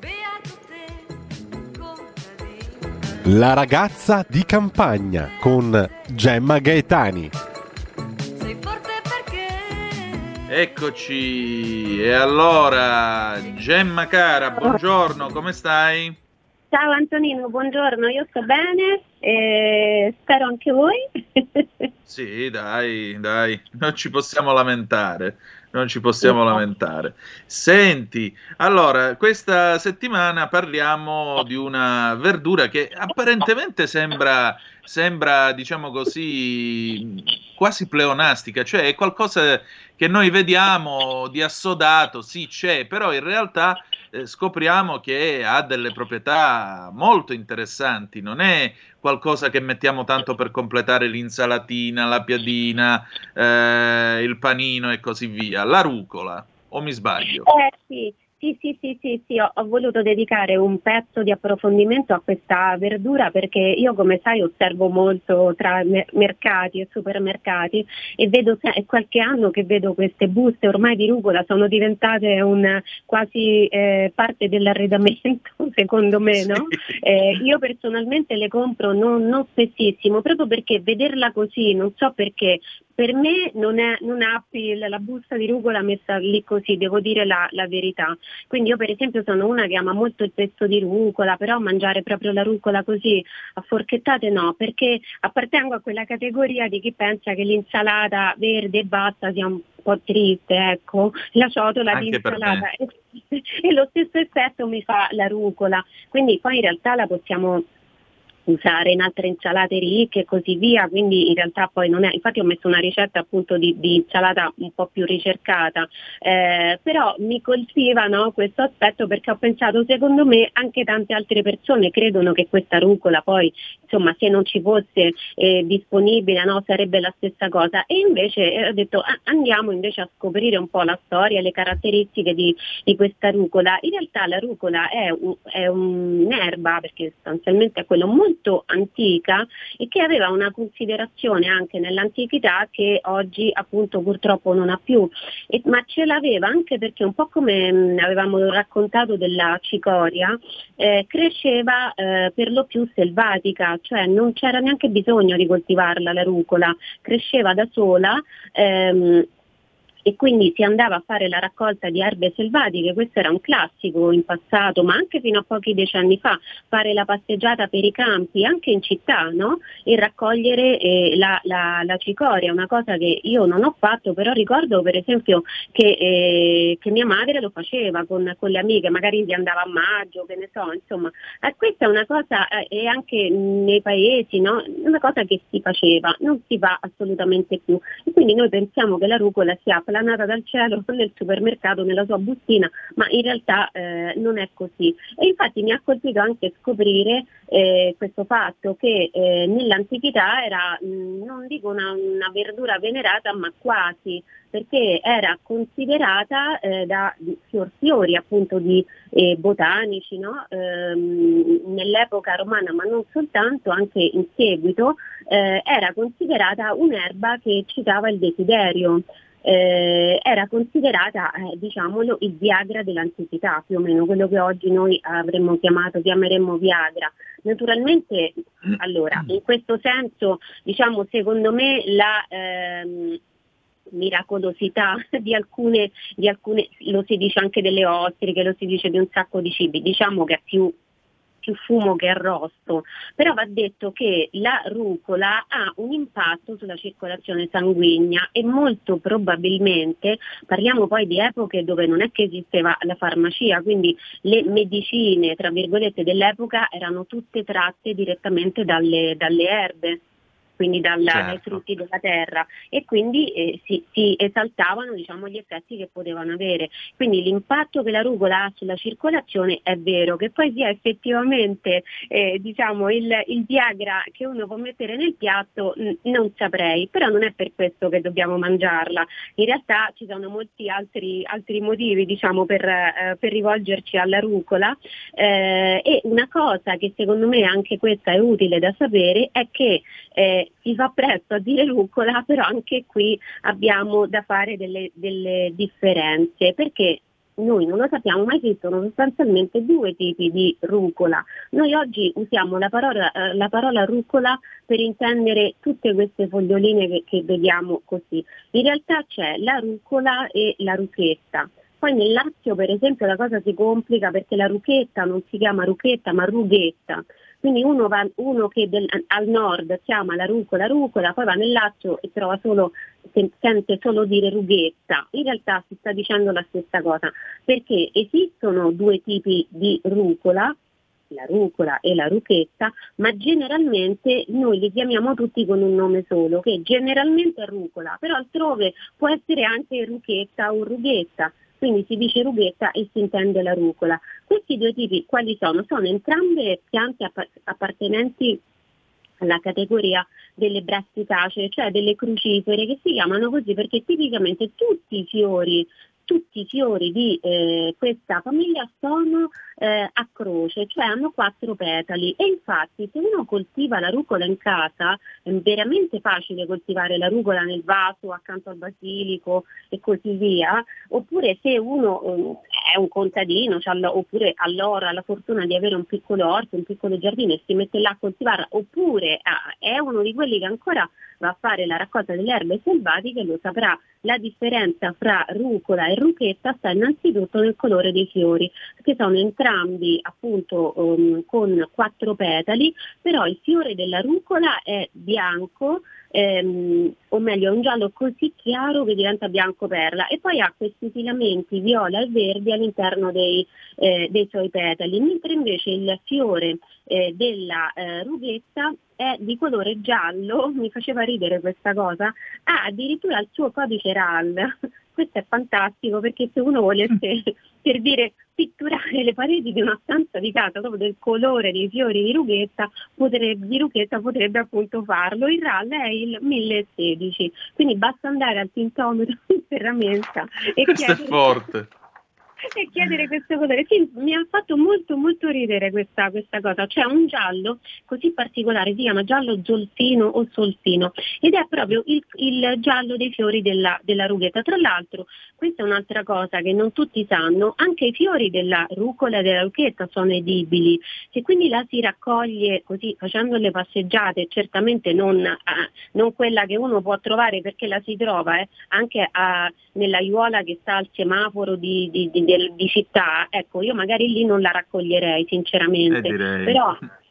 Beato te, contadino. La ragazza di campagna con Gemma Gaetani. Sei forte perché Eccoci, e allora Gemma cara, buongiorno, come stai? Ciao Antonino, buongiorno, io sto bene e spero anche voi. Sì, dai, dai, non ci possiamo lamentare, non ci possiamo lamentare. Senti, allora, questa settimana parliamo di una verdura che apparentemente sembra, sembra, diciamo così, quasi pleonastica, cioè è qualcosa che noi vediamo di assodato, sì, c'è, però in realtà eh, scopriamo che ha delle proprietà molto interessanti, non è qualcosa che mettiamo tanto per completare l'insalatina, la piadina, eh, il panino e così via. La rucola, o mi sbaglio? Eh sì, Sì, sì, sì, sì, sì, ho, ho, voluto dedicare un pezzo di approfondimento a questa verdura perché io come sai osservo molto tra mercati e supermercati e vedo è qualche anno che vedo queste buste ormai di rucola sono diventate un, quasi eh, parte dell'arredamento secondo me, no? Eh, io personalmente le compro non, non spessissimo proprio perché vederla così, non so perché, per me non, è, non ha la busta di rucola messa lì così, devo dire la, la, verità. Quindi io per esempio sono una che ama molto il pesto di rucola, però mangiare proprio la rucola così a forchettate no, perché appartengo a quella categoria di chi pensa che l'insalata verde e basta sia un po' triste, ecco, la ciotola Anche di insalata. E lo stesso effetto mi fa la rucola. Quindi poi in realtà la possiamo usare in altre insalate ricche e così via, quindi in realtà poi non è, infatti ho messo una ricetta appunto di, di insalata un po' più ricercata, eh, però mi colpiva no, questo aspetto perché ho pensato secondo me anche tante altre persone credono che questa rucola poi insomma se non ci fosse eh, disponibile no, sarebbe la stessa cosa e invece eh, ho detto ah, andiamo invece a scoprire un po' la storia, le caratteristiche di, di questa rucola. In realtà la rucola è, un, è un'erba perché sostanzialmente è quello molto molto antica e che aveva una considerazione anche nell'antichità che oggi appunto purtroppo non ha più, e, ma ce l'aveva anche perché un po' come mh, avevamo raccontato della cicoria, eh, cresceva eh, per lo più selvatica, cioè non c'era neanche bisogno di coltivarla la rucola, cresceva da sola. Ehm, e quindi si andava a fare la raccolta di erbe selvatiche, questo era un classico in passato, ma anche fino a pochi decenni fa, fare la passeggiata per i campi, anche in città, no? e raccogliere eh, la, la, la, cicoria, una cosa che io non ho fatto, però ricordo per esempio che, eh, che mia madre lo faceva con, con, le amiche, magari si andava a maggio, che ne so, insomma, eh, questa è una cosa, eh, e anche nei paesi, no? una cosa che si faceva, non si fa assolutamente più, e quindi noi pensiamo che la rucola sia planata dal cielo nel supermercato, nella sua bustina, ma in realtà eh, non è così. E infatti mi ha colpito anche scoprire eh, questo fatto che eh, nell'antichità era, mh, non dico una, una, verdura venerata, ma quasi, perché era considerata eh, da fior fiori appunto di eh, botanici, no? ehm, nell'epoca romana, ma non soltanto, anche in seguito, eh, era considerata un'erba che citava il desiderio eh, era considerata eh, diciamolo, il Viagra dell'antichità, più o meno quello che oggi noi avremmo chiamato, chiameremmo Viagra. Naturalmente, allora, in questo senso, diciamo, secondo me la ehm, miracolosità di alcune, di alcune, lo si dice anche delle ostriche, lo si dice di un sacco di cibi, diciamo che è più più fumo che arrosto, però va detto che la rucola ha un impatto sulla circolazione sanguigna e molto probabilmente, parliamo poi di epoche dove non è che esisteva la farmacia, quindi le medicine, tra virgolette, dell'epoca erano tutte tratte direttamente dalle, dalle erbe quindi dal, certo. dai frutti della terra e quindi eh, si, si, esaltavano diciamo, gli effetti che potevano avere. Quindi l'impatto che la rucola ha sulla circolazione è vero, che poi sia effettivamente eh, diciamo, il, il, Viagra che uno può mettere nel piatto n- non saprei, però non è per questo che dobbiamo mangiarla. In realtà ci sono molti altri, altri motivi diciamo, per, eh, per, rivolgerci alla rucola eh, e una cosa che secondo me anche questa è utile da sapere è che si fa presto a dire rucola, però anche qui abbiamo da fare delle, delle differenze, perché noi non lo sappiamo, ma esistono sostanzialmente due tipi di rucola. Noi oggi usiamo la parola, eh, la parola rucola per intendere tutte queste foglioline che, che, vediamo così. In realtà c'è la rucola e la ruchetta. Poi nel Lazio per esempio la cosa si complica perché la ruchetta non si chiama ruchetta ma rughetta. Quindi uno, va, uno che del, al nord chiama la rucola rucola, poi va nel Lazio e trova solo, sente solo dire rughetta. In realtà si sta dicendo la stessa cosa, perché esistono due tipi di rucola, la rucola e la ruchetta, ma generalmente noi li chiamiamo tutti con un nome solo, che generalmente è rucola, però altrove può essere anche ruchetta o rughetta quindi si dice rughetta e si intende la rucola. Questi due tipi quali sono? Sono entrambe piante appartenenti alla categoria delle brassicacee, cioè delle crucifere, che si chiamano così perché tipicamente tutti i fiori tutti i fiori di eh, questa famiglia sono eh, a croce, cioè hanno quattro petali. E infatti se uno coltiva la rucola in casa è veramente facile coltivare la rucola nel vaso accanto al basilico e così via, oppure se uno eh, è un contadino cioè, oppure allora ha la fortuna di avere un piccolo orto, un piccolo giardino e si mette là a coltivare, oppure ah, è uno di quelli che ancora va a fare la raccolta delle erbe selvatiche lo saprà. La differenza fra rucola e ruchetta sta innanzitutto nel colore dei fiori, perché sono entrambi appunto um, con quattro petali, però il fiore della rucola è bianco, ehm, o meglio è un giallo così chiaro che diventa bianco perla. E poi ha questi filamenti viola e verdi all'interno dei, eh, dei suoi petali, mentre invece il fiore eh, della eh, rughetta è di colore giallo, mi faceva ridere questa cosa, ha addirittura il suo codice RAL. Questo è fantastico perché se uno volesse, per dire, pitturare le pareti di una stanza di casa proprio del colore dei fiori di rughetta, potrebbe, di rughetta potrebbe appunto farlo. Il RAL è il 1016, quindi basta andare al tintometro in ferramenta e Questo chiedere... è forte e chiedere questo colore. Sì, mi ha fatto molto molto ridere questa, questa cosa. C'è un giallo così particolare, si chiama giallo zolfino o solfino ed è proprio il, il giallo dei fiori della, della, rughetta. Tra l'altro, questa è un'altra cosa che non tutti sanno, anche i fiori della rucola e della rughetta sono edibili. Se quindi la si raccoglie così facendo le passeggiate, certamente non, eh, non quella che uno può trovare perché la si trova eh, anche a, nella aiuola che sta al semaforo di, di, di del, di città, ecco, io magari lì non la raccoglierei sinceramente, eh, però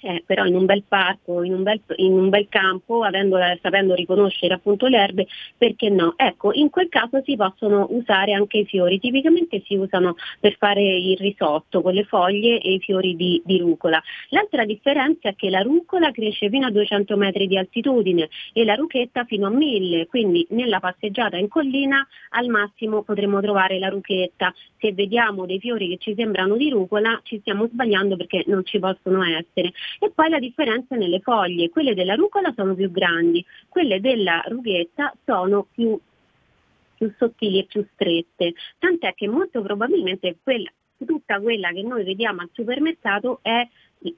eh, però in un bel parco, in un bel, in un bel campo, avendo, sapendo riconoscere appunto le erbe, perché no? Ecco, in quel caso si possono usare anche i fiori, tipicamente si usano per fare il risotto con le foglie e i fiori di, di rucola. L'altra differenza è che la rucola cresce fino a 200 metri di altitudine e la ruchetta fino a 1000, quindi nella passeggiata in collina al massimo potremo trovare la ruchetta. Se vediamo dei fiori che ci sembrano di rucola ci stiamo sbagliando perché non ci possono essere. E poi la differenza nelle foglie, quelle della rucola sono più grandi, quelle della rughetta sono più, più sottili e più strette, tant'è che molto probabilmente quella, tutta quella che noi vediamo al supermercato è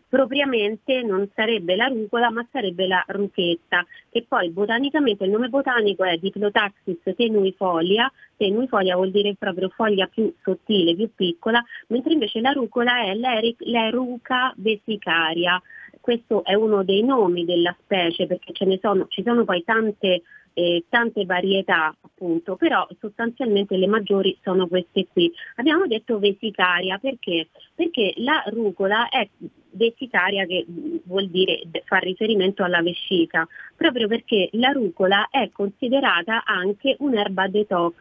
propriamente non sarebbe la rucola ma sarebbe la ruchetta che poi botanicamente il nome botanico è Diplotaxis tenuifolia tenuifolia vuol dire proprio foglia più sottile, più piccola mentre invece la rucola è l'eruca vesicaria questo è uno dei nomi della specie perché ce ne sono, ci sono poi tante eh, tante varietà appunto, però sostanzialmente le maggiori sono queste qui. Abbiamo detto vesicaria perché? Perché la rucola è vesicaria che vuol dire fa riferimento alla vescica, proprio perché la rucola è considerata anche un'erba detox,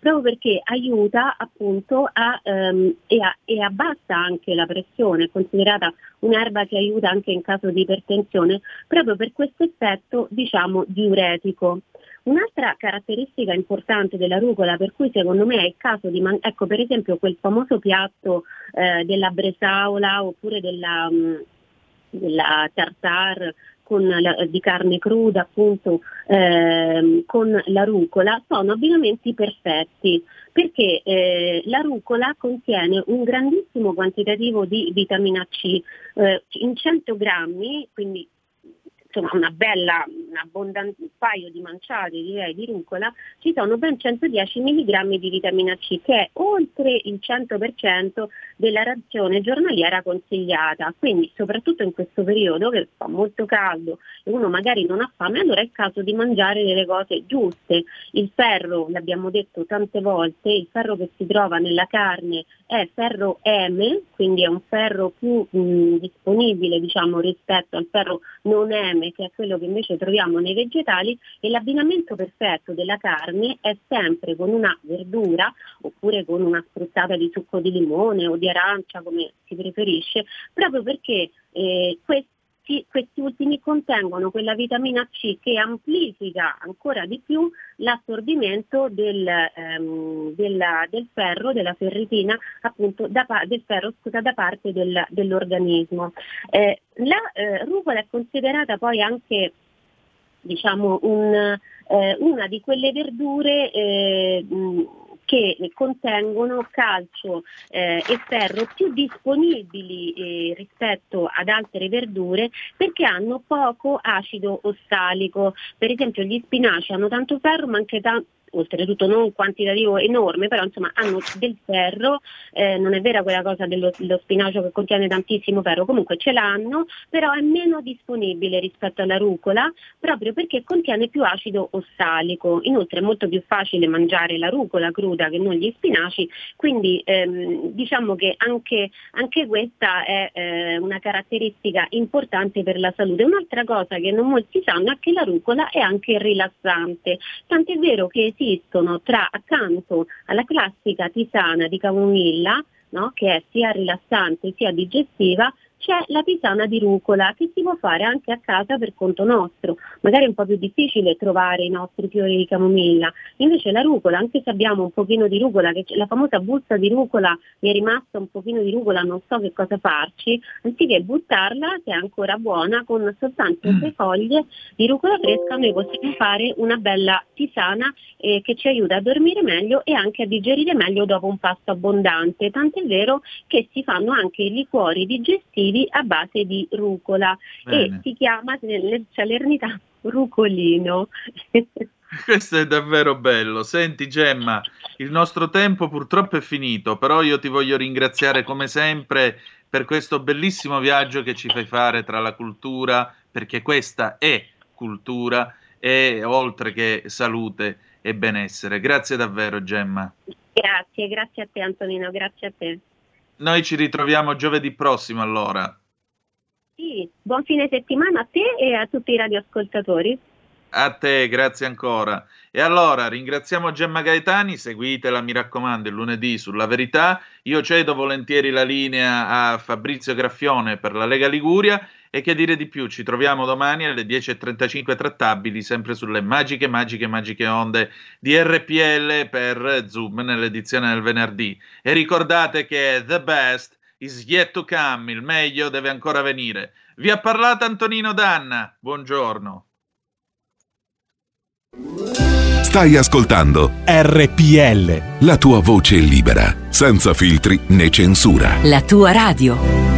proprio perché aiuta appunto a, um, e, a, e abbassa anche la pressione, è considerata un'erba che aiuta anche in caso di ipertensione, proprio per questo effetto diciamo diuretico. Un'altra caratteristica importante della rucola per cui secondo me è il caso di, man- ecco per esempio quel famoso piatto eh, della bresaola oppure della, mh, mm, della tartare la, di carne cruda appunto eh, con la rucola sono abbinamenti perfetti. Perché eh, la rucola contiene un grandissimo quantitativo di vitamina C eh, in 100 grammi quindi insomma una bella, un paio di manciate direi di rucola, ci sono ben 110 mg di vitamina C che è oltre il 100% della razione giornaliera consigliata. Quindi soprattutto in questo periodo che fa molto caldo e uno magari non ha fame, allora è il caso di mangiare delle cose giuste. Il ferro, l'abbiamo detto tante volte, il ferro che si trova nella carne è ferro M, quindi è un ferro più mh, disponibile diciamo, rispetto al ferro non M che è quello che invece troviamo nei vegetali e l'abbinamento perfetto della carne è sempre con una verdura oppure con una spruzzata di succo di limone o di arancia come si preferisce, proprio perché eh, questi questi ultimi contengono quella vitamina C che amplifica ancora di più l'assorbimento del, ehm, della, del ferro, della ferritina, appunto da, del ferro scusa, da parte del, dell'organismo. Eh, la eh, rucola è considerata poi anche diciamo, un, eh, una di quelle verdure eh, che contengono calcio eh, e ferro più disponibili eh, rispetto ad altre verdure perché hanno poco acido ossalico. Per esempio gli spinaci hanno tanto ferro ma anche tanto oltretutto non un quantitativo enorme, però insomma hanno del ferro, eh, non è vera quella cosa dello, spinacio che contiene tantissimo ferro, comunque ce l'hanno, però è meno disponibile rispetto alla rucola proprio perché contiene più acido ossalico. Inoltre è molto più facile mangiare la rucola cruda che non gli spinaci, quindi ehm, diciamo che anche, anche questa è eh, una caratteristica importante per la salute. Un'altra cosa che non molti sanno è che la rucola è anche rilassante, tant'è vero che esistono tra, accanto alla classica tisana di camomilla, no? che è sia rilassante sia digestiva, c'è la tisana di rucola che si può fare anche a casa per conto nostro. Magari è un po' più difficile trovare i nostri fiori di camomilla, invece la rucola, anche se abbiamo un pochino di rucola, che la famosa busta di rucola mi è rimasta un pochino di rucola, non so che cosa farci, anziché buttarla, che è ancora buona, con soltanto mm. sei foglie di rucola fresca noi possiamo fare una bella tisana eh, che ci aiuta a dormire meglio e anche a digerire meglio dopo un pasto abbondante. Tant'è vero che si fanno anche i liquori digestivi aperitivi a base di rucola Bene. e si chiama nella salernità rucolino. Questo è davvero bello. Senti Gemma, il nostro tempo purtroppo è finito, però io ti voglio ringraziare come sempre per questo bellissimo viaggio che ci fai fare tra la cultura, perché questa è cultura e oltre che salute e benessere. Grazie davvero Gemma. Grazie, grazie a te Antonino, grazie a te. Noi ci ritroviamo giovedì prossimo allora. Sì, buon fine settimana a te e a tutti i radioascoltatori. A te, grazie ancora. E allora ringraziamo Gemma Gaetani, seguitela mi raccomando il lunedì sulla verità. Io cedo volentieri la linea a Fabrizio Graffione per la Lega Liguria e che dire di più, ci troviamo domani alle 10.35 trattabili, sempre sulle magiche, magiche, magiche onde di RPL per Zoom nell'edizione del venerdì. E ricordate che the best is yet to come, il meglio deve ancora venire. Vi ha parlato Antonino Danna, buongiorno. Stai ascoltando RPL. La tua voce libera, senza filtri né censura. La tua radio.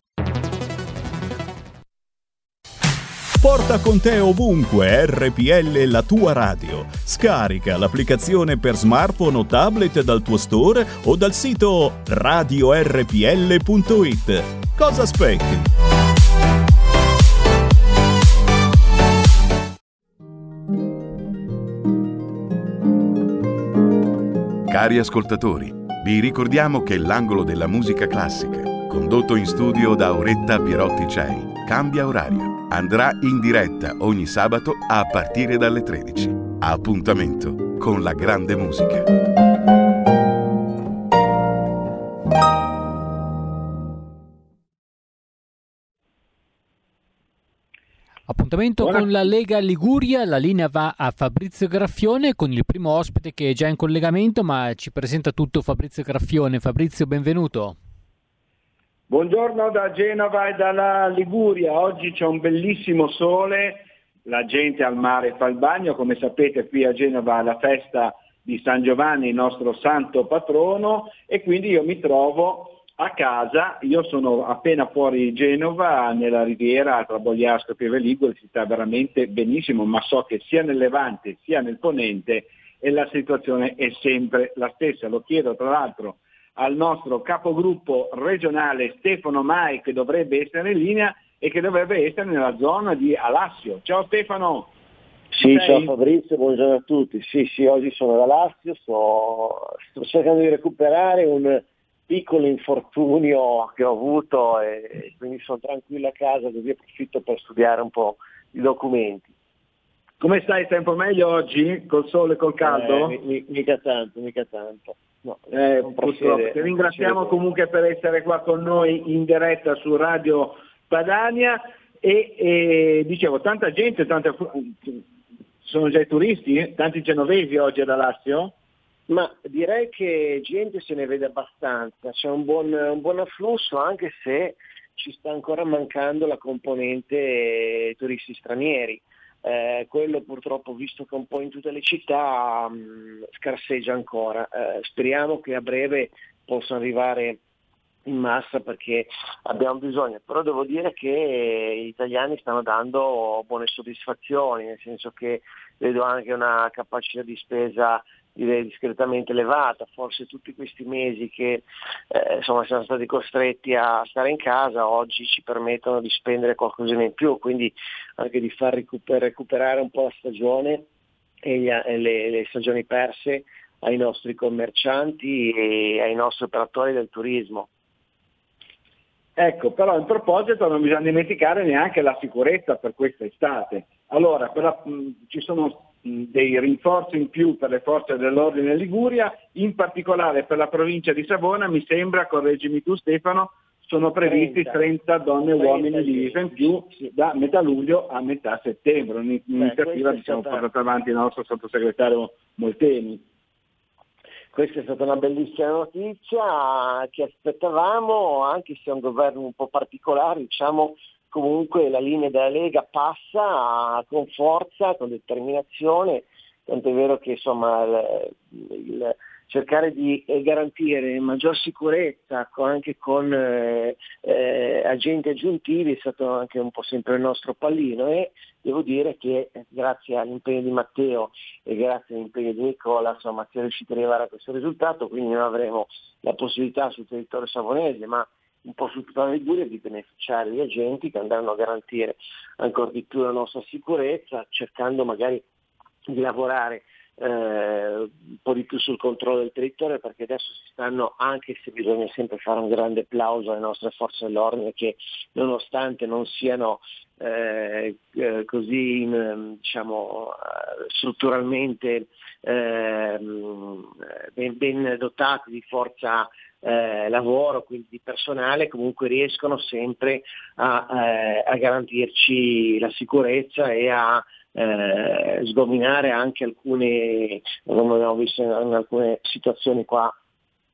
Porta con te ovunque RPL la tua radio. Scarica l'applicazione per smartphone o tablet dal tuo store o dal sito radiorpl.it. Cosa aspetti? Cari ascoltatori, vi ricordiamo che l'angolo della musica classica, condotto in studio da Auretta Pierotti Cei, cambia orario andrà in diretta ogni sabato a partire dalle 13. Appuntamento con la grande musica. Appuntamento Buona. con la Lega Liguria, la linea va a Fabrizio Graffione con il primo ospite che è già in collegamento ma ci presenta tutto Fabrizio Graffione. Fabrizio, benvenuto. Buongiorno da Genova e dalla Liguria, oggi c'è un bellissimo sole, la gente al mare fa il bagno, come sapete qui a Genova la festa di San Giovanni, il nostro santo patrono, e quindi io mi trovo a casa, io sono appena fuori Genova, nella riviera tra Bogliasco e Pieve Ligure, si sta veramente benissimo, ma so che sia nel Levante sia nel Ponente e la situazione è sempre la stessa. Lo chiedo tra l'altro al nostro capogruppo regionale Stefano Mai che dovrebbe essere in linea e che dovrebbe essere nella zona di Alassio. Ciao Stefano! Sì, Sei? ciao Fabrizio, buongiorno a tutti. Sì, sì, oggi sono ad Alassio, sto, sto cercando di recuperare un piccolo infortunio che ho avuto e quindi sono tranquillo a casa così approfitto per studiare un po' i documenti. Come stai? Stai un po' meglio oggi? Col sole, col caldo? Eh, mica tanto, mica tanto. No, eh, purtroppo. Ti ringraziamo comunque per essere qua con noi in diretta su Radio Padania e, e dicevo, tanta gente, tanta, sono già i turisti, tanti genovesi oggi da Lazio? Ma direi che gente se ne vede abbastanza, c'è un buon, un buon afflusso anche se ci sta ancora mancando la componente turisti stranieri eh, quello purtroppo visto che un po' in tutte le città mh, mm, scarseggia ancora. Eh, speriamo che a breve possa arrivare in massa perché abbiamo bisogno, però devo dire che gli italiani stanno dando buone soddisfazioni, nel senso che vedo anche una capacità di spesa direi discretamente elevata, forse tutti questi mesi che eh, insomma, siamo stati costretti a stare in casa oggi ci permettono di spendere qualcosina in più, quindi anche di far recuper- recuperare un po' la stagione e, gli, e le, le stagioni perse ai nostri commercianti e ai nostri operatori del turismo. Ecco, però in proposito non bisogna dimenticare neanche la sicurezza per questa estate. Allora, la, mh, ci sono dei rinforzi in più per le forze dell'ordine in Liguria, in particolare per la provincia di Savona, mi sembra, correggimi tu Stefano, sono previsti 30, 30 donne e uomini di divisa in più da metà luglio a metà settembre, un'iniziativa che abbiamo portato avanti il nostro sottosegretario Molteni. Questa è stata una bellissima notizia che aspettavamo, anche se è un governo un po' particolare, diciamo comunque la linea della Lega passa con forza, con determinazione, tant'è vero che insomma, il, il, cercare di garantire maggior sicurezza anche con eh, eh, agenti aggiuntivi è stato anche un po' sempre il nostro pallino e devo dire che grazie all'impegno di Matteo e grazie all'impegno di Nicola insomma, si è riusciti ad arrivare a questo risultato, quindi non avremo la possibilità sul territorio savonese, ma un po' su tutta la Liguria di beneficiare di agenti che andranno a garantire ancora di più la nostra sicurezza, cercando magari di lavorare eh, un po' di più sul controllo del territorio perché adesso si stanno, anche se bisogna sempre fare un grande applauso alle nostre forze dell'ordine che nonostante non siano eh, eh così diciamo, eh, strutturalmente ehm, ben, ben, dotati di forza eh, lavoro, quindi di personale, comunque riescono sempre a, eh, a garantirci la sicurezza e a eh, sgominare anche alcune, come abbiamo visto in alcune situazioni qua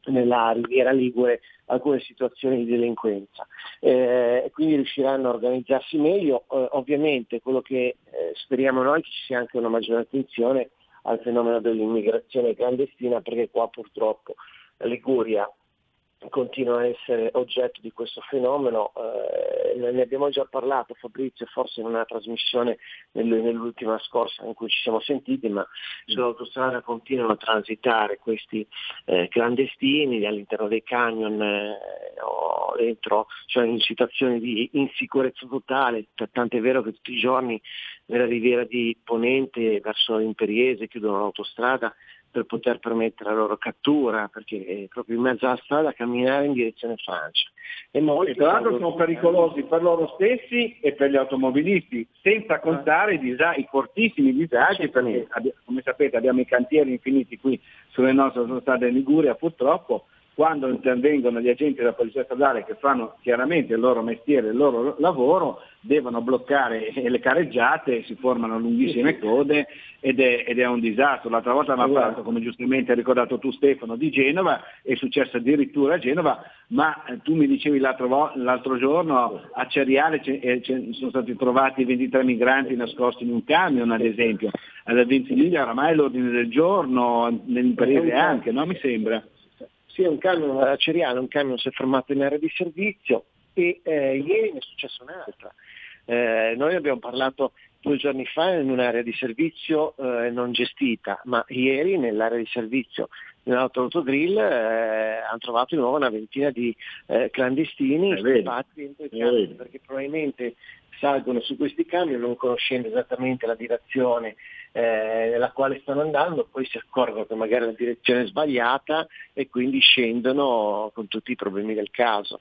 nella Riviera Ligure, alcune situazioni di delinquenza. Eh, quindi riusciranno a organizzarsi meglio. Eh, ovviamente quello che eh, speriamo noi è che ci sia anche una maggiore attenzione al fenomeno dell'immigrazione clandestina perché qua purtroppo Liguria continua a essere oggetto di questo fenomeno, eh, ne abbiamo già parlato Fabrizio forse in una trasmissione nell'ultima scorsa in cui ci siamo sentiti, ma sull'autostrada continuano a transitare questi eh, clandestini all'interno dei camion eh, o dentro, cioè in situazioni di insicurezza totale, tant'è vero che tutti i giorni nella riviera di Ponente verso l'Imperiese chiudono l'autostrada per poter permettere la loro cattura, perché è proprio in mezzo alla strada camminare in direzione Francia. E, molti, tra l'altro sono pericolosi per loro stessi e per gli automobilisti, senza contare i, disagi, i fortissimi disagi, perché come sapete abbiamo i cantieri infiniti qui sulle nostre strade in Liguria purtroppo, quando intervengono gli agenti della polizia stradale che fanno chiaramente il loro mestiere, il loro lavoro, devono bloccare le careggiate, si formano lunghissime code ed è, ed è un disastro. L'altra volta mi ha parlato, come giustamente hai ricordato tu Stefano, di Genova, è successo addirittura a Genova, ma eh, tu mi dicevi l'altro, l'altro giorno a Ceriale eh, sono stati trovati 23 migranti nascosti in un camion ad esempio, alla Ventimiglia oramai è l'ordine del giorno, nel paese anche, no? mi sembra. Sì, un camion a Ceriano, un camion si è fermato in area di servizio e eh, ieri ne è successa un'altra. Eh, noi abbiamo parlato due giorni fa in un'area di servizio eh, non gestita, ma ieri nell'area di servizio nell'autogrill eh, hanno trovato di nuovo una ventina di eh, clandestini scappati dentro i camion, perché probabilmente salgono su questi camion non conoscendo esattamente la direzione eh, nella quale stanno andando, poi si accorgono che magari la direzione è sbagliata e quindi scendono con tutti i problemi del caso.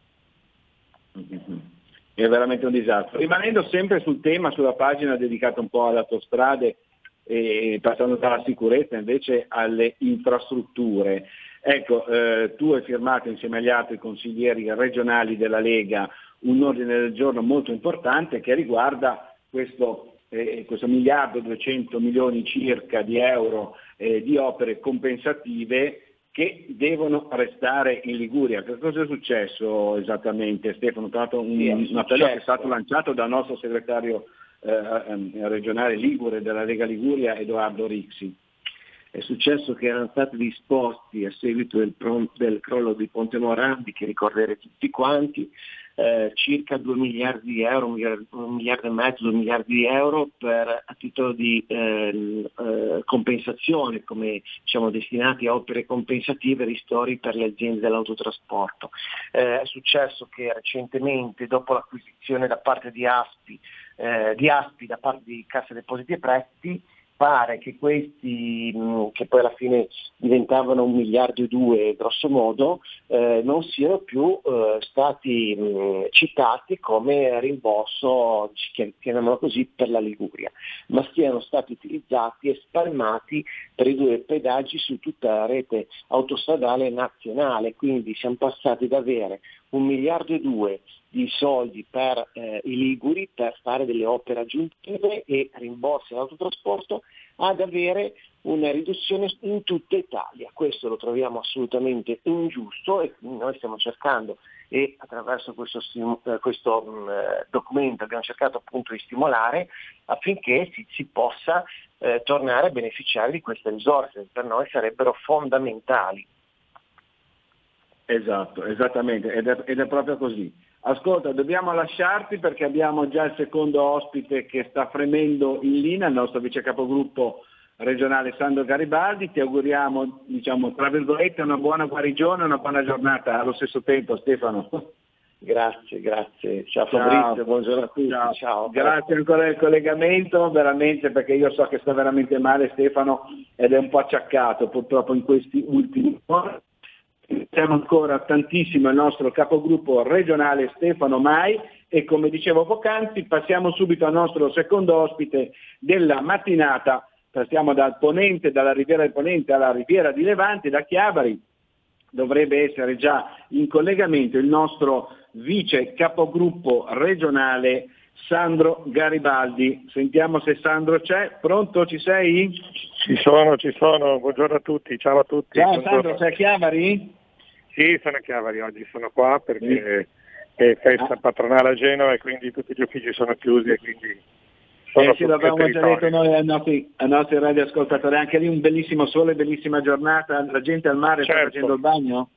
È veramente un disastro. Rimanendo sempre sul tema, sulla pagina dedicata un po' alle autostrade e passando dalla sicurezza invece alle infrastrutture. Ecco, eh, tu hai firmato insieme agli altri consiglieri regionali della Lega un ordine del giorno molto importante che riguarda questo, eh, questo miliardo e 200 milioni circa di euro eh, di opere compensative che devono restare in Liguria. Che cosa è successo esattamente Stefano? Tra l'altro un, un appello che è stato lanciato dal nostro segretario eh, ehm, regionale Ligure della Lega Liguria, Edoardo Rixi. È successo che erano stati disposti a seguito del, del crollo di Ponte Morandi, che ricorderete tutti quanti, eh, circa 2 miliardi di euro, un miliardo, un miliardo, e mezzo, 2 miliardi di euro per, a titolo di eh, eh, compensazione, come diciamo, destinati a opere compensative e ristori per le aziende dell'autotrasporto. Eh, è successo che recentemente, dopo l'acquisizione da parte di Aspi, eh, di Aspi da parte di Cassa Depositi e Prestiti, pare che questi, che poi alla fine diventavano un miliardo e due grosso modo, eh, non siano più eh, stati mh, citati come rimborso, chiamiamolo così, per la Liguria, ma siano stati utilizzati e spalmati per i due pedaggi su tutta la rete autostradale nazionale. Quindi siamo passati ad avere un miliardo e due di soldi per eh, i Liguri per fare delle opere aggiuntive e rimborsi all'autotrasporto ad avere una riduzione in tutta Italia. Questo lo troviamo assolutamente ingiusto e noi stiamo cercando e attraverso questo, eh, questo mh, eh, documento abbiamo cercato appunto di stimolare affinché si, si possa eh, tornare a beneficiare di queste risorse, per noi sarebbero fondamentali. Esatto, esattamente, ed è, ed è proprio così. Ascolta, dobbiamo lasciarti perché abbiamo già il secondo ospite che sta fremendo in linea, il nostro vice capogruppo regionale Sandro Garibaldi. Ti auguriamo, diciamo, tra virgolette, una buona guarigione e una buona giornata allo stesso tempo, Stefano. Grazie, grazie. Ciao, Ciao. Fabrizio, buongiorno a tutti. Ciao. Ciao. Grazie ancora del collegamento, veramente perché io so che sta veramente male Stefano ed è un po' acciaccato purtroppo in questi ultimi giorni. Siamo ancora tantissimo al nostro capogruppo regionale Stefano Mai e come dicevo poc'anzi passiamo subito al nostro secondo ospite della mattinata. Passiamo dal Ponente, dalla Riviera del Ponente alla Riviera di Levante, da Chiavari. Dovrebbe essere già in collegamento il nostro vice capogruppo regionale Sandro Garibaldi. Sentiamo se Sandro c'è. Pronto, ci sei? Ci sono, ci sono. Buongiorno a tutti. Ciao a tutti. Ciao Buongiorno. Sandro, sei a Chiavari? Sì, sono a Chiavari oggi, sono qua perché sì. è festa ah. patronale a Genova e quindi tutti gli uffici sono chiusi e quindi sono eh sì, l'abbiamo già detto noi ai nostri, ai nostri radioascoltatori, anche lì un bellissimo sole, bellissima giornata, la gente al mare certo. sta facendo il bagno?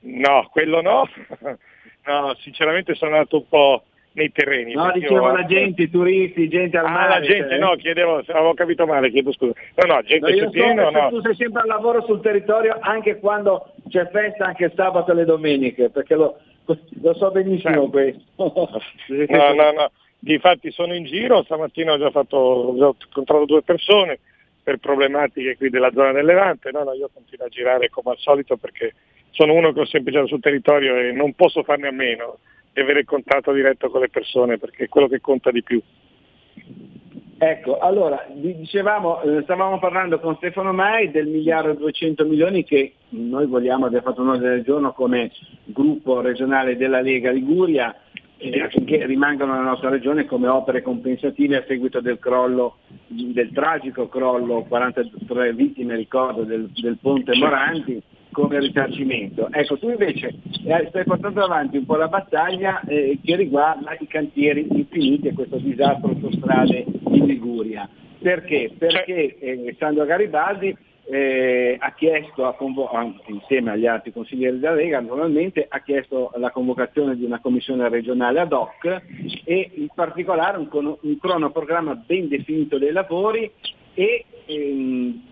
No, quello no, no, sinceramente sono andato un po' nei terreni. No, dicevo la gente, i turisti, gente al ah, mare. Ah, la gente, cioè. no, chiedevo, avevo capito male, chiedo scusa. No, no, gente no, pieno, no. Tu sei sempre al lavoro sul territorio anche quando c'è festa, anche sabato e le domeniche, perché lo, lo so benissimo questo. no, no, no. Difatti sono in giro, stamattina ho già fatto, ho già incontrato due persone per problematiche qui della zona del Levante, no, no, io continuo a girare come al solito perché sono uno che ho sempre girato sul territorio e non posso farne a meno di avere contatto diretto con le persone perché è quello che conta di più. Ecco, allora, dicevamo, eh, stavamo parlando con Stefano Mai del miliardo e 200 milioni che noi vogliamo, abbiamo fatto un ordine del giorno come gruppo regionale della Lega Liguria eh, affinché rimangano nella nostra regione come opere compensative a seguito del crollo, del tragico crollo, 43 vittime ricordo del, del ponte Moranti come risarcimento. Ecco, tu invece eh, stai portando avanti un po' la battaglia eh, che riguarda i cantieri infiniti e questo disastro autostrade in Liguria. Perché? Perché eh, Sandro Garibaldi eh, ha chiesto, a convo- insieme agli altri consiglieri della Lega, naturalmente ha chiesto la convocazione di una commissione regionale ad hoc e in particolare un, con- un cronoprogramma ben definito dei lavori e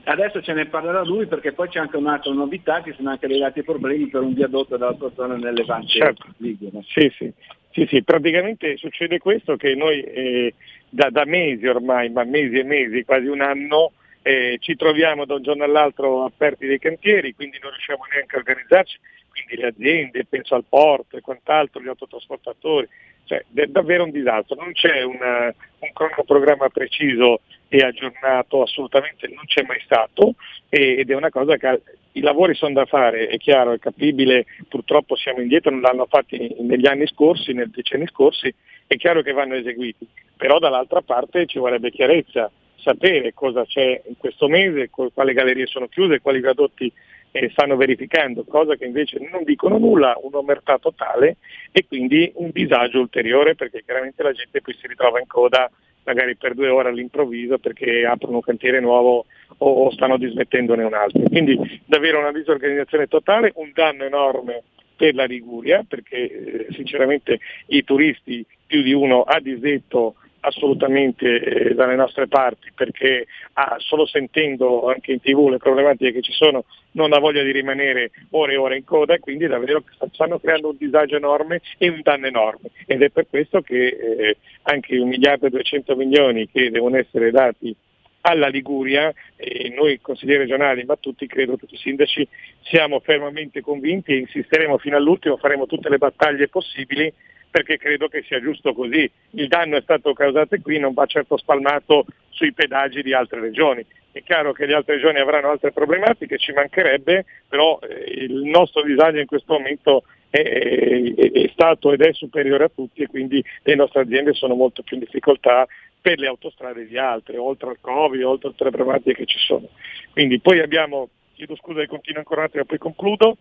adesso ce ne parlerà lui perché poi c'è anche un'altra novità, ci sono anche dei altri problemi per un viadotto dalla tua zona nelle Levante certo. Sì, sì. Sì, sì, praticamente succede questo che noi eh, da, da, mesi ormai, ma mesi e mesi, quasi un anno, eh, ci troviamo da un giorno all'altro aperti dei cantieri, quindi non riusciamo neanche a organizzarci quindi le aziende, penso al porto e quant'altro, gli autotrasportatori, cioè è davvero un disastro, non c'è una, un cronoprogramma preciso e aggiornato, assolutamente non c'è mai stato ed è una cosa che i lavori sono da fare, è chiaro, è capibile, purtroppo siamo indietro, non l'hanno fatti negli anni scorsi, nei decenni scorsi, è chiaro che vanno eseguiti, però dall'altra parte ci vorrebbe chiarezza, sapere cosa c'è in questo mese, quali gallerie sono chiuse, quali viadotti eh, stanno verificando, cosa che invece non dicono nulla, un omertà totale e quindi un disagio ulteriore perché chiaramente la gente poi si ritrova in coda magari per due ore all'improvviso perché aprono un cantiere nuovo o, o stanno dismettendone un altro. Quindi davvero una disorganizzazione totale, un danno enorme per la Liguria perché eh, sinceramente i turisti più di uno ha disdetto assolutamente eh, dalle nostre parti perché ah, solo sentendo anche in tv le problematiche che ci sono non ha voglia di rimanere ore e ore in coda e quindi davvero stanno creando un disagio enorme e un danno enorme. Ed è per questo che eh, anche un miliardo e duecento milioni che devono essere dati alla Liguria, e noi consiglieri regionali, ma tutti, credo tutti i sindaci, siamo fermamente convinti e insisteremo fino all'ultimo, faremo tutte le battaglie possibili perché credo che sia giusto così. Il danno è stato causato qui, non va certo spalmato sui pedaggi di altre regioni. È chiaro che le altre regioni avranno altre problematiche, ci mancherebbe, però eh, il nostro disagio in questo momento è, è, è, stato ed è superiore a tutti e quindi le nostre aziende sono molto più in difficoltà per le autostrade di altre, oltre al Covid, oltre a tutte le problematiche che ci sono. Quindi poi abbiamo, chiedo scusa che continuo ancora un attimo, poi concludo,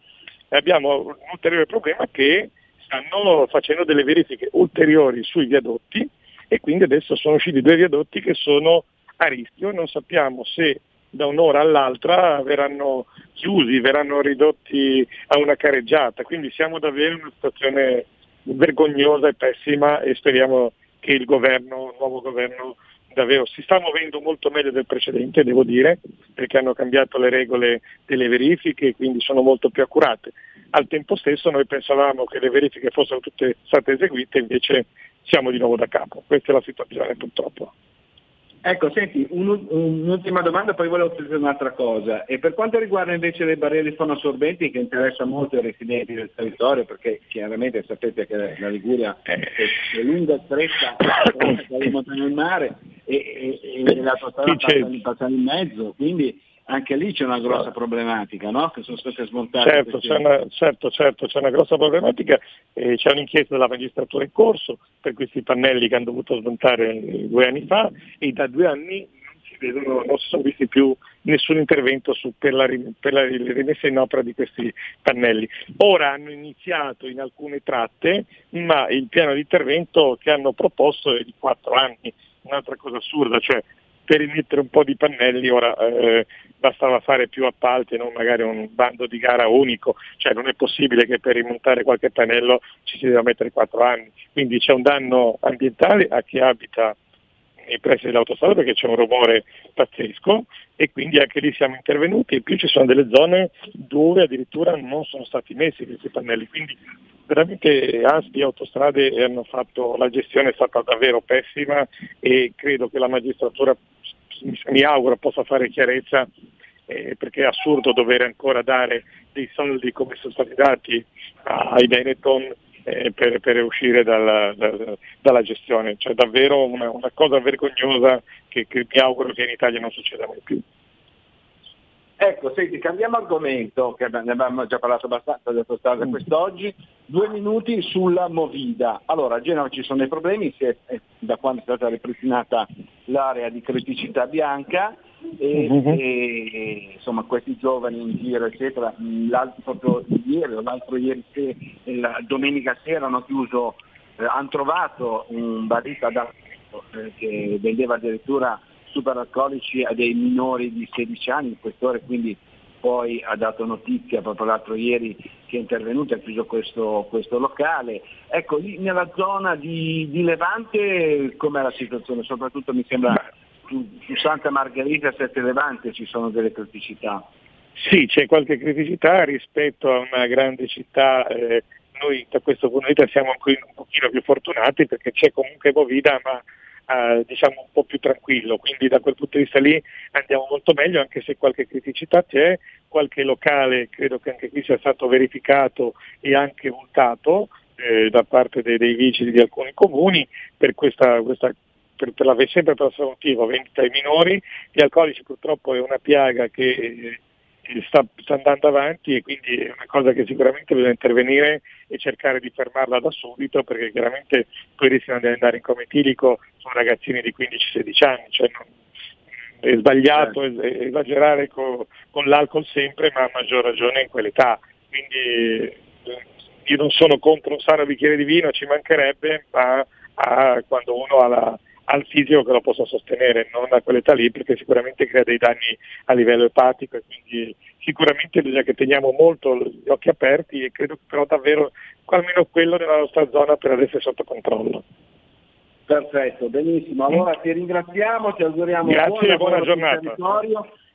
abbiamo un ulteriore problema che stanno facendo delle verifiche ulteriori sui viadotti e quindi adesso sono usciti due viadotti che sono a rischio e non sappiamo se da un'ora all'altra verranno chiusi, verranno ridotti a una careggiata, quindi siamo davvero in una situazione vergognosa e pessima e speriamo che il governo, il nuovo governo davvero si sta muovendo molto meglio del precedente, devo dire, perché hanno cambiato le regole delle verifiche e quindi sono molto più accurate. Al tempo stesso noi pensavamo che le verifiche fossero tutte state eseguite, invece siamo di nuovo da capo. Questa è la situazione purtroppo. Ecco, senti, un, un'ultima domanda, poi volevo chiedere un'altra cosa. E per quanto riguarda invece le barriere fonoassorbenti, che interessa molto i residenti del territorio, perché chiaramente sapete che la Liguria è, è lunga e stretta, tra le montagne e il mare, e, e, e l'autostrada passa, passa in mezzo, quindi anche lì c'è una grossa problematica, no? Che sono state smontate. Certo, c'è una, certo, certo, c'è una grossa problematica, eh, c'è un'inchiesta della magistratura in corso per questi pannelli che hanno dovuto smontare due anni fa e da due anni non si, vedono, non si sono visti più nessun intervento su, per, la, per la rimessa in opera di questi pannelli. Ora hanno iniziato in alcune tratte, ma il piano di intervento che hanno proposto è di quattro anni, un'altra cosa assurda, cioè per rimettere un po' di pannelli ora eh, bastava fare più appalti e non magari un bando di gara unico, cioè non è possibile che per rimontare qualche pannello ci si debba mettere quattro anni, quindi c'è un danno ambientale a chi abita nei pressi dell'autostrada perché c'è un rumore pazzesco e quindi anche lì siamo intervenuti. E più ci sono delle zone dove addirittura non sono stati messi questi pannelli, quindi veramente ASPI e Autostrade hanno fatto, la gestione è stata davvero pessima e credo che la magistratura, mi auguro, possa fare chiarezza eh, perché è assurdo dover ancora dare dei soldi come sono stati dati ai Benetton eh, per, per, uscire dalla, da, dalla, gestione. Cioè davvero una, una cosa vergognosa che, che mi auguro che in Italia non succeda mai più. Ecco, senti, cambiamo argomento, che ne abbiamo già parlato abbastanza di autostrada mm. quest'oggi, due minuti sulla Movida. Allora, a Genova ci sono dei problemi, è, da quando è stata ripristinata l'area di criticità bianca, e, uh-huh. e, insomma questi giovani in giro eccetera, l'altro ieri o l'altro ieri la domenica sera hanno chiuso, eh, hanno trovato un barista eh, che vendeva addirittura superalcolici a dei minori di 16 anni, il questore quindi poi ha dato notizia proprio l'altro ieri che è intervenuto e ha chiuso questo, questo, locale. Ecco, lì nella zona di, di Levante com'è la situazione? Soprattutto mi sembra su, su Santa Margherita Sette Levante ci sono delle criticità. Sì, c'è qualche criticità rispetto a una grande città. Eh, noi da questo punto di vista siamo un pochino più fortunati perché c'è comunque Movida, ma eh, diciamo un po' più tranquillo, quindi da quel punto di vista lì andiamo molto meglio anche se qualche criticità c'è, qualche locale credo che anche qui sia stato verificato e anche multato eh, da parte dei, dei, vigili di alcuni comuni per questa, questa per, per la, sempre per questo motivo, vendita ai minori, gli alcolici purtroppo è una piaga che eh, sta, sta, andando avanti e quindi è una cosa che sicuramente bisogna intervenire e cercare di fermarla da subito perché chiaramente poi rischiano di andare in come etilico sono ragazzini di 15-16 anni, cioè non, è sbagliato certo. esagerare con, con, l'alcol sempre ma a maggior ragione in quell'età. Quindi eh, io non sono contro un sano bicchiere di vino, ci mancherebbe, ma a, quando uno ha la, al fisico che lo possa sostenere, non a quell'età lì, perché sicuramente crea dei danni a livello epatico e quindi sicuramente bisogna che teniamo molto gli occhi aperti e credo però davvero almeno quello nella nostra zona per adesso è sotto controllo. Perfetto, benissimo. Allora ti ringraziamo, ti auguriamo Grazie buona, buona giornata.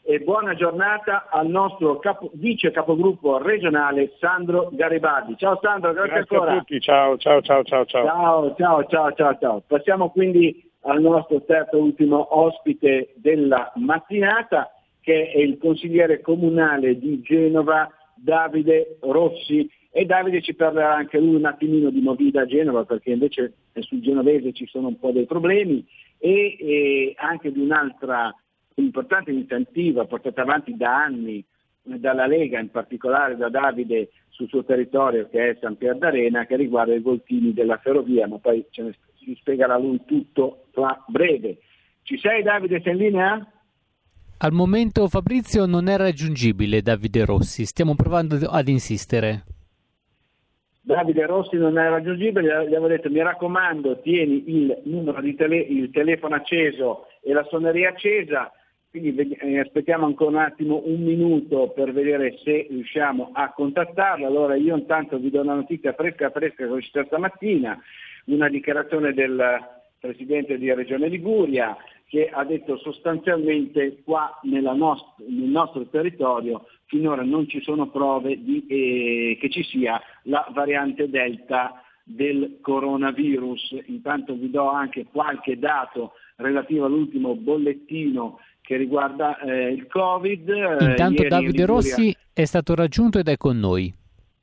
E buona giornata al nostro capo, vice capogruppo regionale Sandro Garibaldi. Ciao Sandro, grazie, grazie ancora. a tutti, ciao, ciao, ciao, ciao, ciao. Ciao, ciao, ciao, ciao, ciao. Passiamo quindi al nostro terzo e ultimo ospite della mattinata, che è il consigliere comunale di Genova, Davide Rossi. E Davide ci parlerà anche lui un attimino di Movida a Genova, perché invece sul genovese ci sono un po' dei problemi, e, e anche di un'altra importante iniziativa portata avanti da anni dalla Lega, in particolare da Davide sul suo territorio che è San Pier d'Arena, che riguarda i voltini della ferrovia, ma poi ce ne ci spiegherà lui tutto tra breve. Ci sei Davide, sei in linea? Al momento Fabrizio non è raggiungibile Davide Rossi, stiamo provando ad insistere. Davide Rossi non è raggiungibile, gli avevo detto mi raccomando tieni il numero di tele, il telefono acceso e la suoneria accesa, quindi eh, aspettiamo ancora un attimo, un minuto per vedere se riusciamo a contattarlo. Allora io intanto vi do una notizia fresca fresca che è uscita stamattina, una dichiarazione del Presidente di Regione Liguria che ha detto sostanzialmente qua nost- nel nostro territorio finora non ci sono prove di, eh, che ci sia la variante Delta del coronavirus. Intanto vi do anche qualche dato relativo all'ultimo bollettino che riguarda eh, il Covid. Intanto Ieri Davide Liguria... Rossi è stato raggiunto ed è con noi.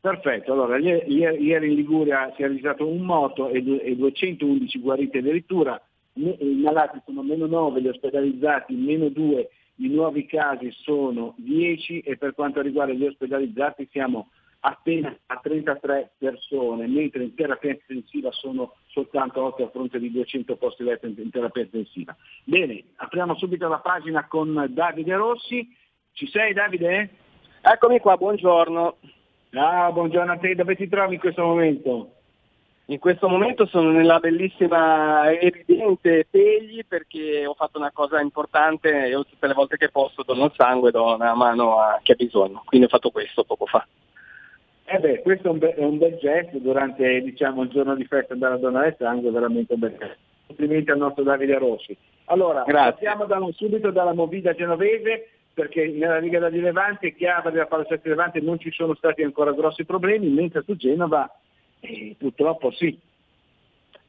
Perfetto, allora ieri, in Liguria si è registrato un moto e, 211 guariti addirittura, i malati sono meno 9, gli ospedalizzati meno 2, i nuovi casi sono 10 e per quanto riguarda gli ospedalizzati siamo appena a 33 persone, mentre in terapia intensiva sono soltanto 8 a fronte di 200 posti letto in terapia intensiva. Bene, apriamo subito la pagina con Davide Rossi. Ci sei Davide? Eccomi qua, buongiorno. Ah, buongiorno a te, dove ti trovi in questo momento? In questo momento sono nella bellissima evidente Pegli perché ho fatto una cosa importante, io tutte le volte che posso dono il sangue, do una mano a chi ha bisogno, quindi ho fatto questo poco fa. Eh beh, questo è un, be- è un bel gesto durante diciamo, il giorno di festa della donna del sangue, veramente un bel gesto. Complimenti al nostro Davide Rossi. Allora, Grazie. partiamo da, subito dalla Movida genovese perché nella Liga degli Levante e Chiava della Palazzetto Levante non ci sono stati ancora grossi problemi, mentre su Genova eh, purtroppo sì.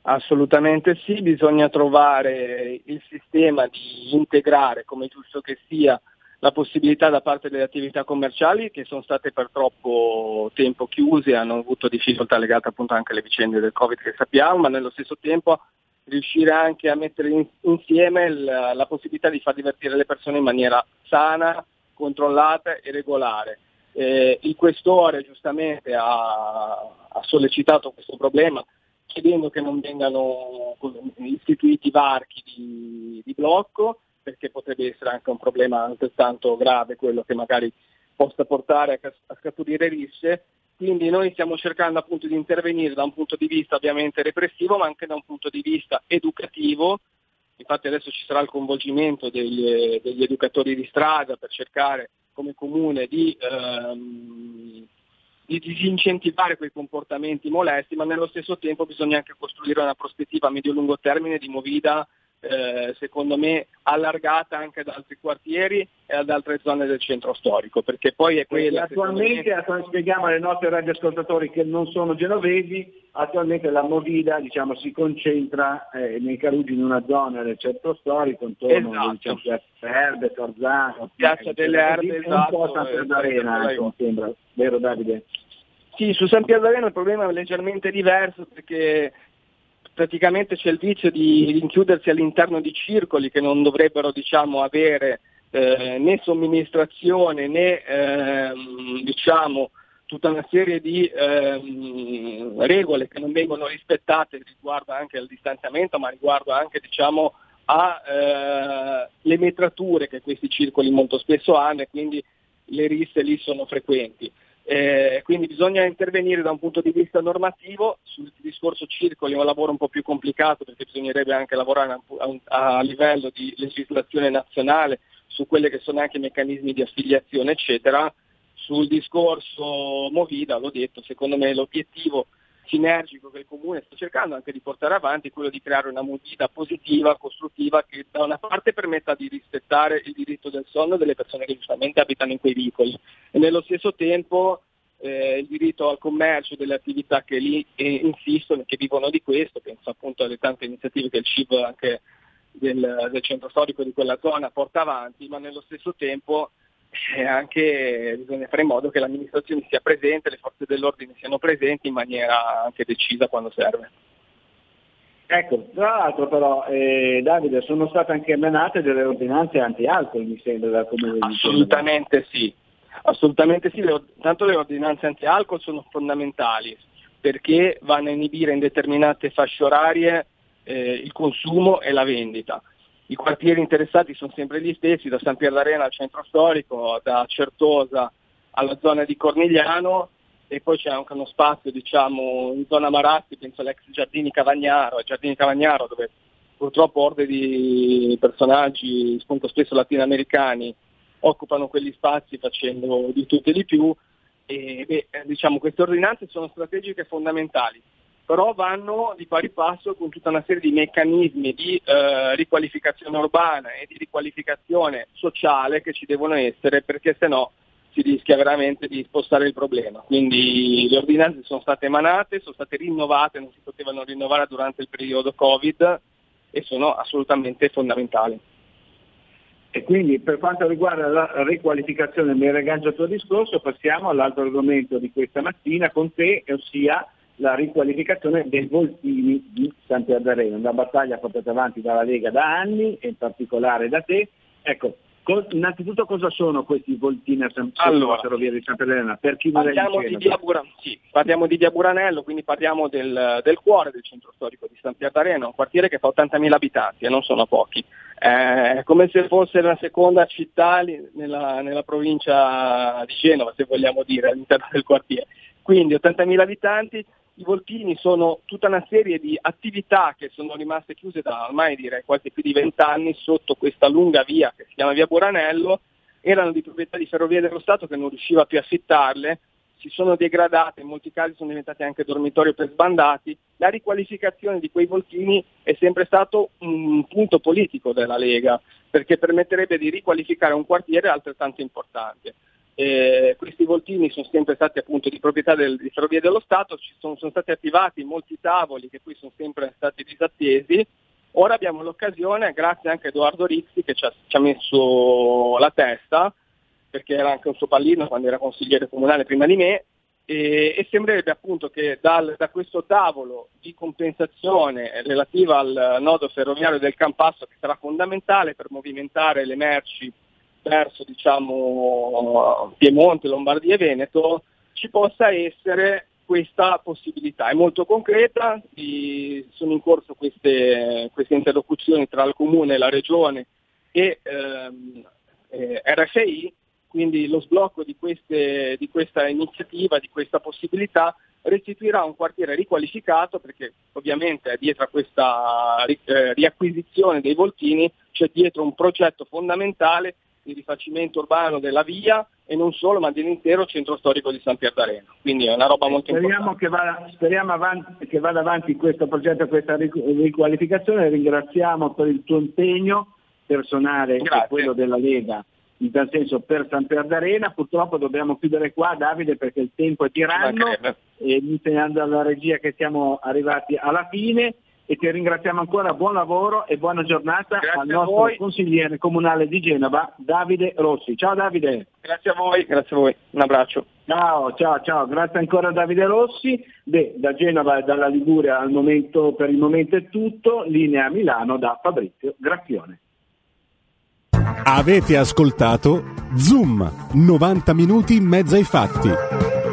Assolutamente sì, bisogna trovare il sistema di integrare, come giusto che sia, la possibilità da parte delle attività commerciali che sono state per troppo tempo chiuse, hanno avuto difficoltà legate appunto anche alle vicende del Covid che sappiamo, ma nello stesso tempo riuscire anche a mettere in, insieme la, la possibilità di far divertire le persone in maniera sana, controllata e regolare. Eh, il questore giustamente ha, ha, sollecitato questo problema chiedendo che non vengano istituiti varchi di, di, blocco perché potrebbe essere anche un problema altrettanto grave quello che magari possa portare a scaturire risse quindi noi stiamo cercando appunto di intervenire da un punto di vista ovviamente repressivo, ma anche da un punto di vista educativo. Infatti adesso ci sarà il coinvolgimento degli, degli educatori di strada per cercare come comune di, ehm, di disincentivare quei comportamenti molesti, ma nello stesso tempo bisogna anche costruire una prospettiva a medio-lungo termine di movida eh, secondo me allargata anche ad altri quartieri e ad altre zone del centro storico, perché poi è quella... Attualmente, me... spieghiamo ai nostri radioascoltatori che non sono genovesi, attualmente la Movida diciamo, si concentra eh, nei Carugi in una zona del centro storico, intorno esatto. diciamo, Piazza Erbe, Torzano, Piazza delle Erbe, esatto, un po' San Pierdarena anche, mi sembra, vero Davide? Sì, su San Pierdarena il problema è leggermente diverso perché praticamente c'è il vizio di rinchiudersi all'interno di circoli che non dovrebbero diciamo, avere eh, né somministrazione né ehm, diciamo, tutta una serie di ehm, regole che non vengono rispettate riguardo anche al distanziamento ma riguardo anche diciamo, alle eh, metrature che questi circoli molto spesso hanno e quindi le risse lì sono frequenti. Eh, quindi bisogna intervenire da un punto di vista normativo, sul discorso circoli è un lavoro un po' più complicato perché bisognerebbe anche lavorare a, a, a livello di legislazione nazionale su quelli che sono anche i meccanismi di affiliazione eccetera. Sul discorso Movida, l'ho detto, secondo me l'obiettivo sinergico che il Comune sta cercando anche di portare avanti quello di creare una Movida positiva, costruttiva, che da una parte permetta di rispettare il diritto del sonno delle persone che giustamente abitano in quei vicoli. E nello stesso tempo eh, il diritto al commercio delle attività che lì eh, insistono e che vivono di questo, penso appunto alle tante iniziative che il CIV anche del, del centro storico di quella zona porta avanti, ma nello stesso tempo e anche bisogna fare in modo che l'amministrazione sia presente, le forze dell'ordine siano presenti in maniera anche decisa quando serve. Ecco, tra l'altro però eh, Davide sono state anche emanate delle ordinanze anti-alcol mi sembra dal Comune di Assolutamente sì, assolutamente sì, le, tanto le ordinanze anti-alcol sono fondamentali perché vanno a inibire in determinate fasce orarie eh, il consumo e la vendita i quartieri interessati sono sempre gli stessi, da San Pier al centro storico, da Certosa alla zona di Cornigliano e poi c'è anche uno spazio diciamo, in zona Maratti, penso all'ex Giardini Cavagnaro, Giardini Cavagnaro dove purtroppo orde di personaggi, spunto spesso latinoamericani, occupano quegli spazi facendo di tutto e di più. E beh, diciamo, queste ordinanze sono strategiche fondamentali però vanno di pari passo con tutta una serie di meccanismi di eh, riqualificazione urbana e di riqualificazione sociale che ci devono essere perché se no si rischia veramente di spostare il problema. Quindi le ordinanze sono state emanate, sono state rinnovate, non si potevano rinnovare durante il periodo Covid e sono assolutamente fondamentali. E quindi per quanto riguarda la riqualificazione, mi riaggancio al tuo discorso, passiamo all'altro argomento di questa mattina con te, ossia la riqualificazione dei voltini di San Pierdareno, una battaglia portata avanti dalla Lega da anni e in particolare da te. Ecco, co- innanzitutto cosa sono questi voltini a San allora, Ferrovia di San Pierdareno? Per chi non parliamo di, via Bura- sì, parliamo di Via Buranello, quindi parliamo del, del, cuore del centro storico di San Pierdareno, un quartiere che fa 80.000 abitanti e non sono pochi. È come se fosse la seconda città nella, nella provincia di Genova, se vogliamo dire, all'interno del quartiere. Quindi 80.000 abitanti, i voltini sono tutta una serie di attività che sono rimaste chiuse da ormai direi quasi più di vent'anni sotto questa lunga via che si chiama via Buranello, erano di proprietà di Ferrovie dello Stato che non riusciva più a affittarle, si sono degradate, in molti casi sono diventate anche dormitorio per sbandati, la riqualificazione di quei voltini è sempre stato un punto politico della Lega, perché permetterebbe di riqualificare un quartiere altrettanto importante. Eh, questi voltini sono sempre stati appunto di proprietà del, di Ferrovie dello Stato, ci sono, sono, stati attivati molti tavoli che poi sono sempre stati disattesi. Ora abbiamo l'occasione, grazie anche a Edoardo Rizzi che ci ha, ci ha messo la testa, perché era anche un suo pallino quando era consigliere comunale prima di me, e, e sembrerebbe appunto che dal, da questo tavolo di compensazione relativa al nodo ferroviario del Campasso, che sarà fondamentale per movimentare le merci verso diciamo, Piemonte, Lombardia e Veneto ci possa essere questa possibilità. È molto concreta, sono in corso queste, queste, interlocuzioni tra il Comune, la Regione e ehm, eh, RFI, quindi lo sblocco di, queste, di questa iniziativa, di questa possibilità restituirà un quartiere riqualificato perché ovviamente dietro a questa eh, riacquisizione dei voltini c'è dietro un progetto fondamentale di rifacimento urbano della via e non solo, ma dell'intero centro storico di San Pierdareno. Quindi è una roba molto speriamo importante. Che vada, speriamo avanti, che vada avanti questo progetto, questa riqualificazione. Ringraziamo per il tuo impegno personale e quello della Lega in tal senso per San Pierdarena. Purtroppo dobbiamo chiudere qua Davide perché il tempo è tiranno e mi insegnando alla regia che siamo arrivati alla fine e ti ringraziamo ancora, buon lavoro e buona giornata Grazie al nostro voi. consigliere comunale di Genova, Davide Rossi. Ciao Davide. Grazie a voi, grazie a voi, un abbraccio. Ciao, ciao, ciao, grazie ancora a Davide Rossi. Beh, da Genova e dalla Liguria al momento, per il momento è tutto, linea a Milano da Fabrizio Graffione. Avete ascoltato Zoom, 90 minuti in mezzo ai fatti.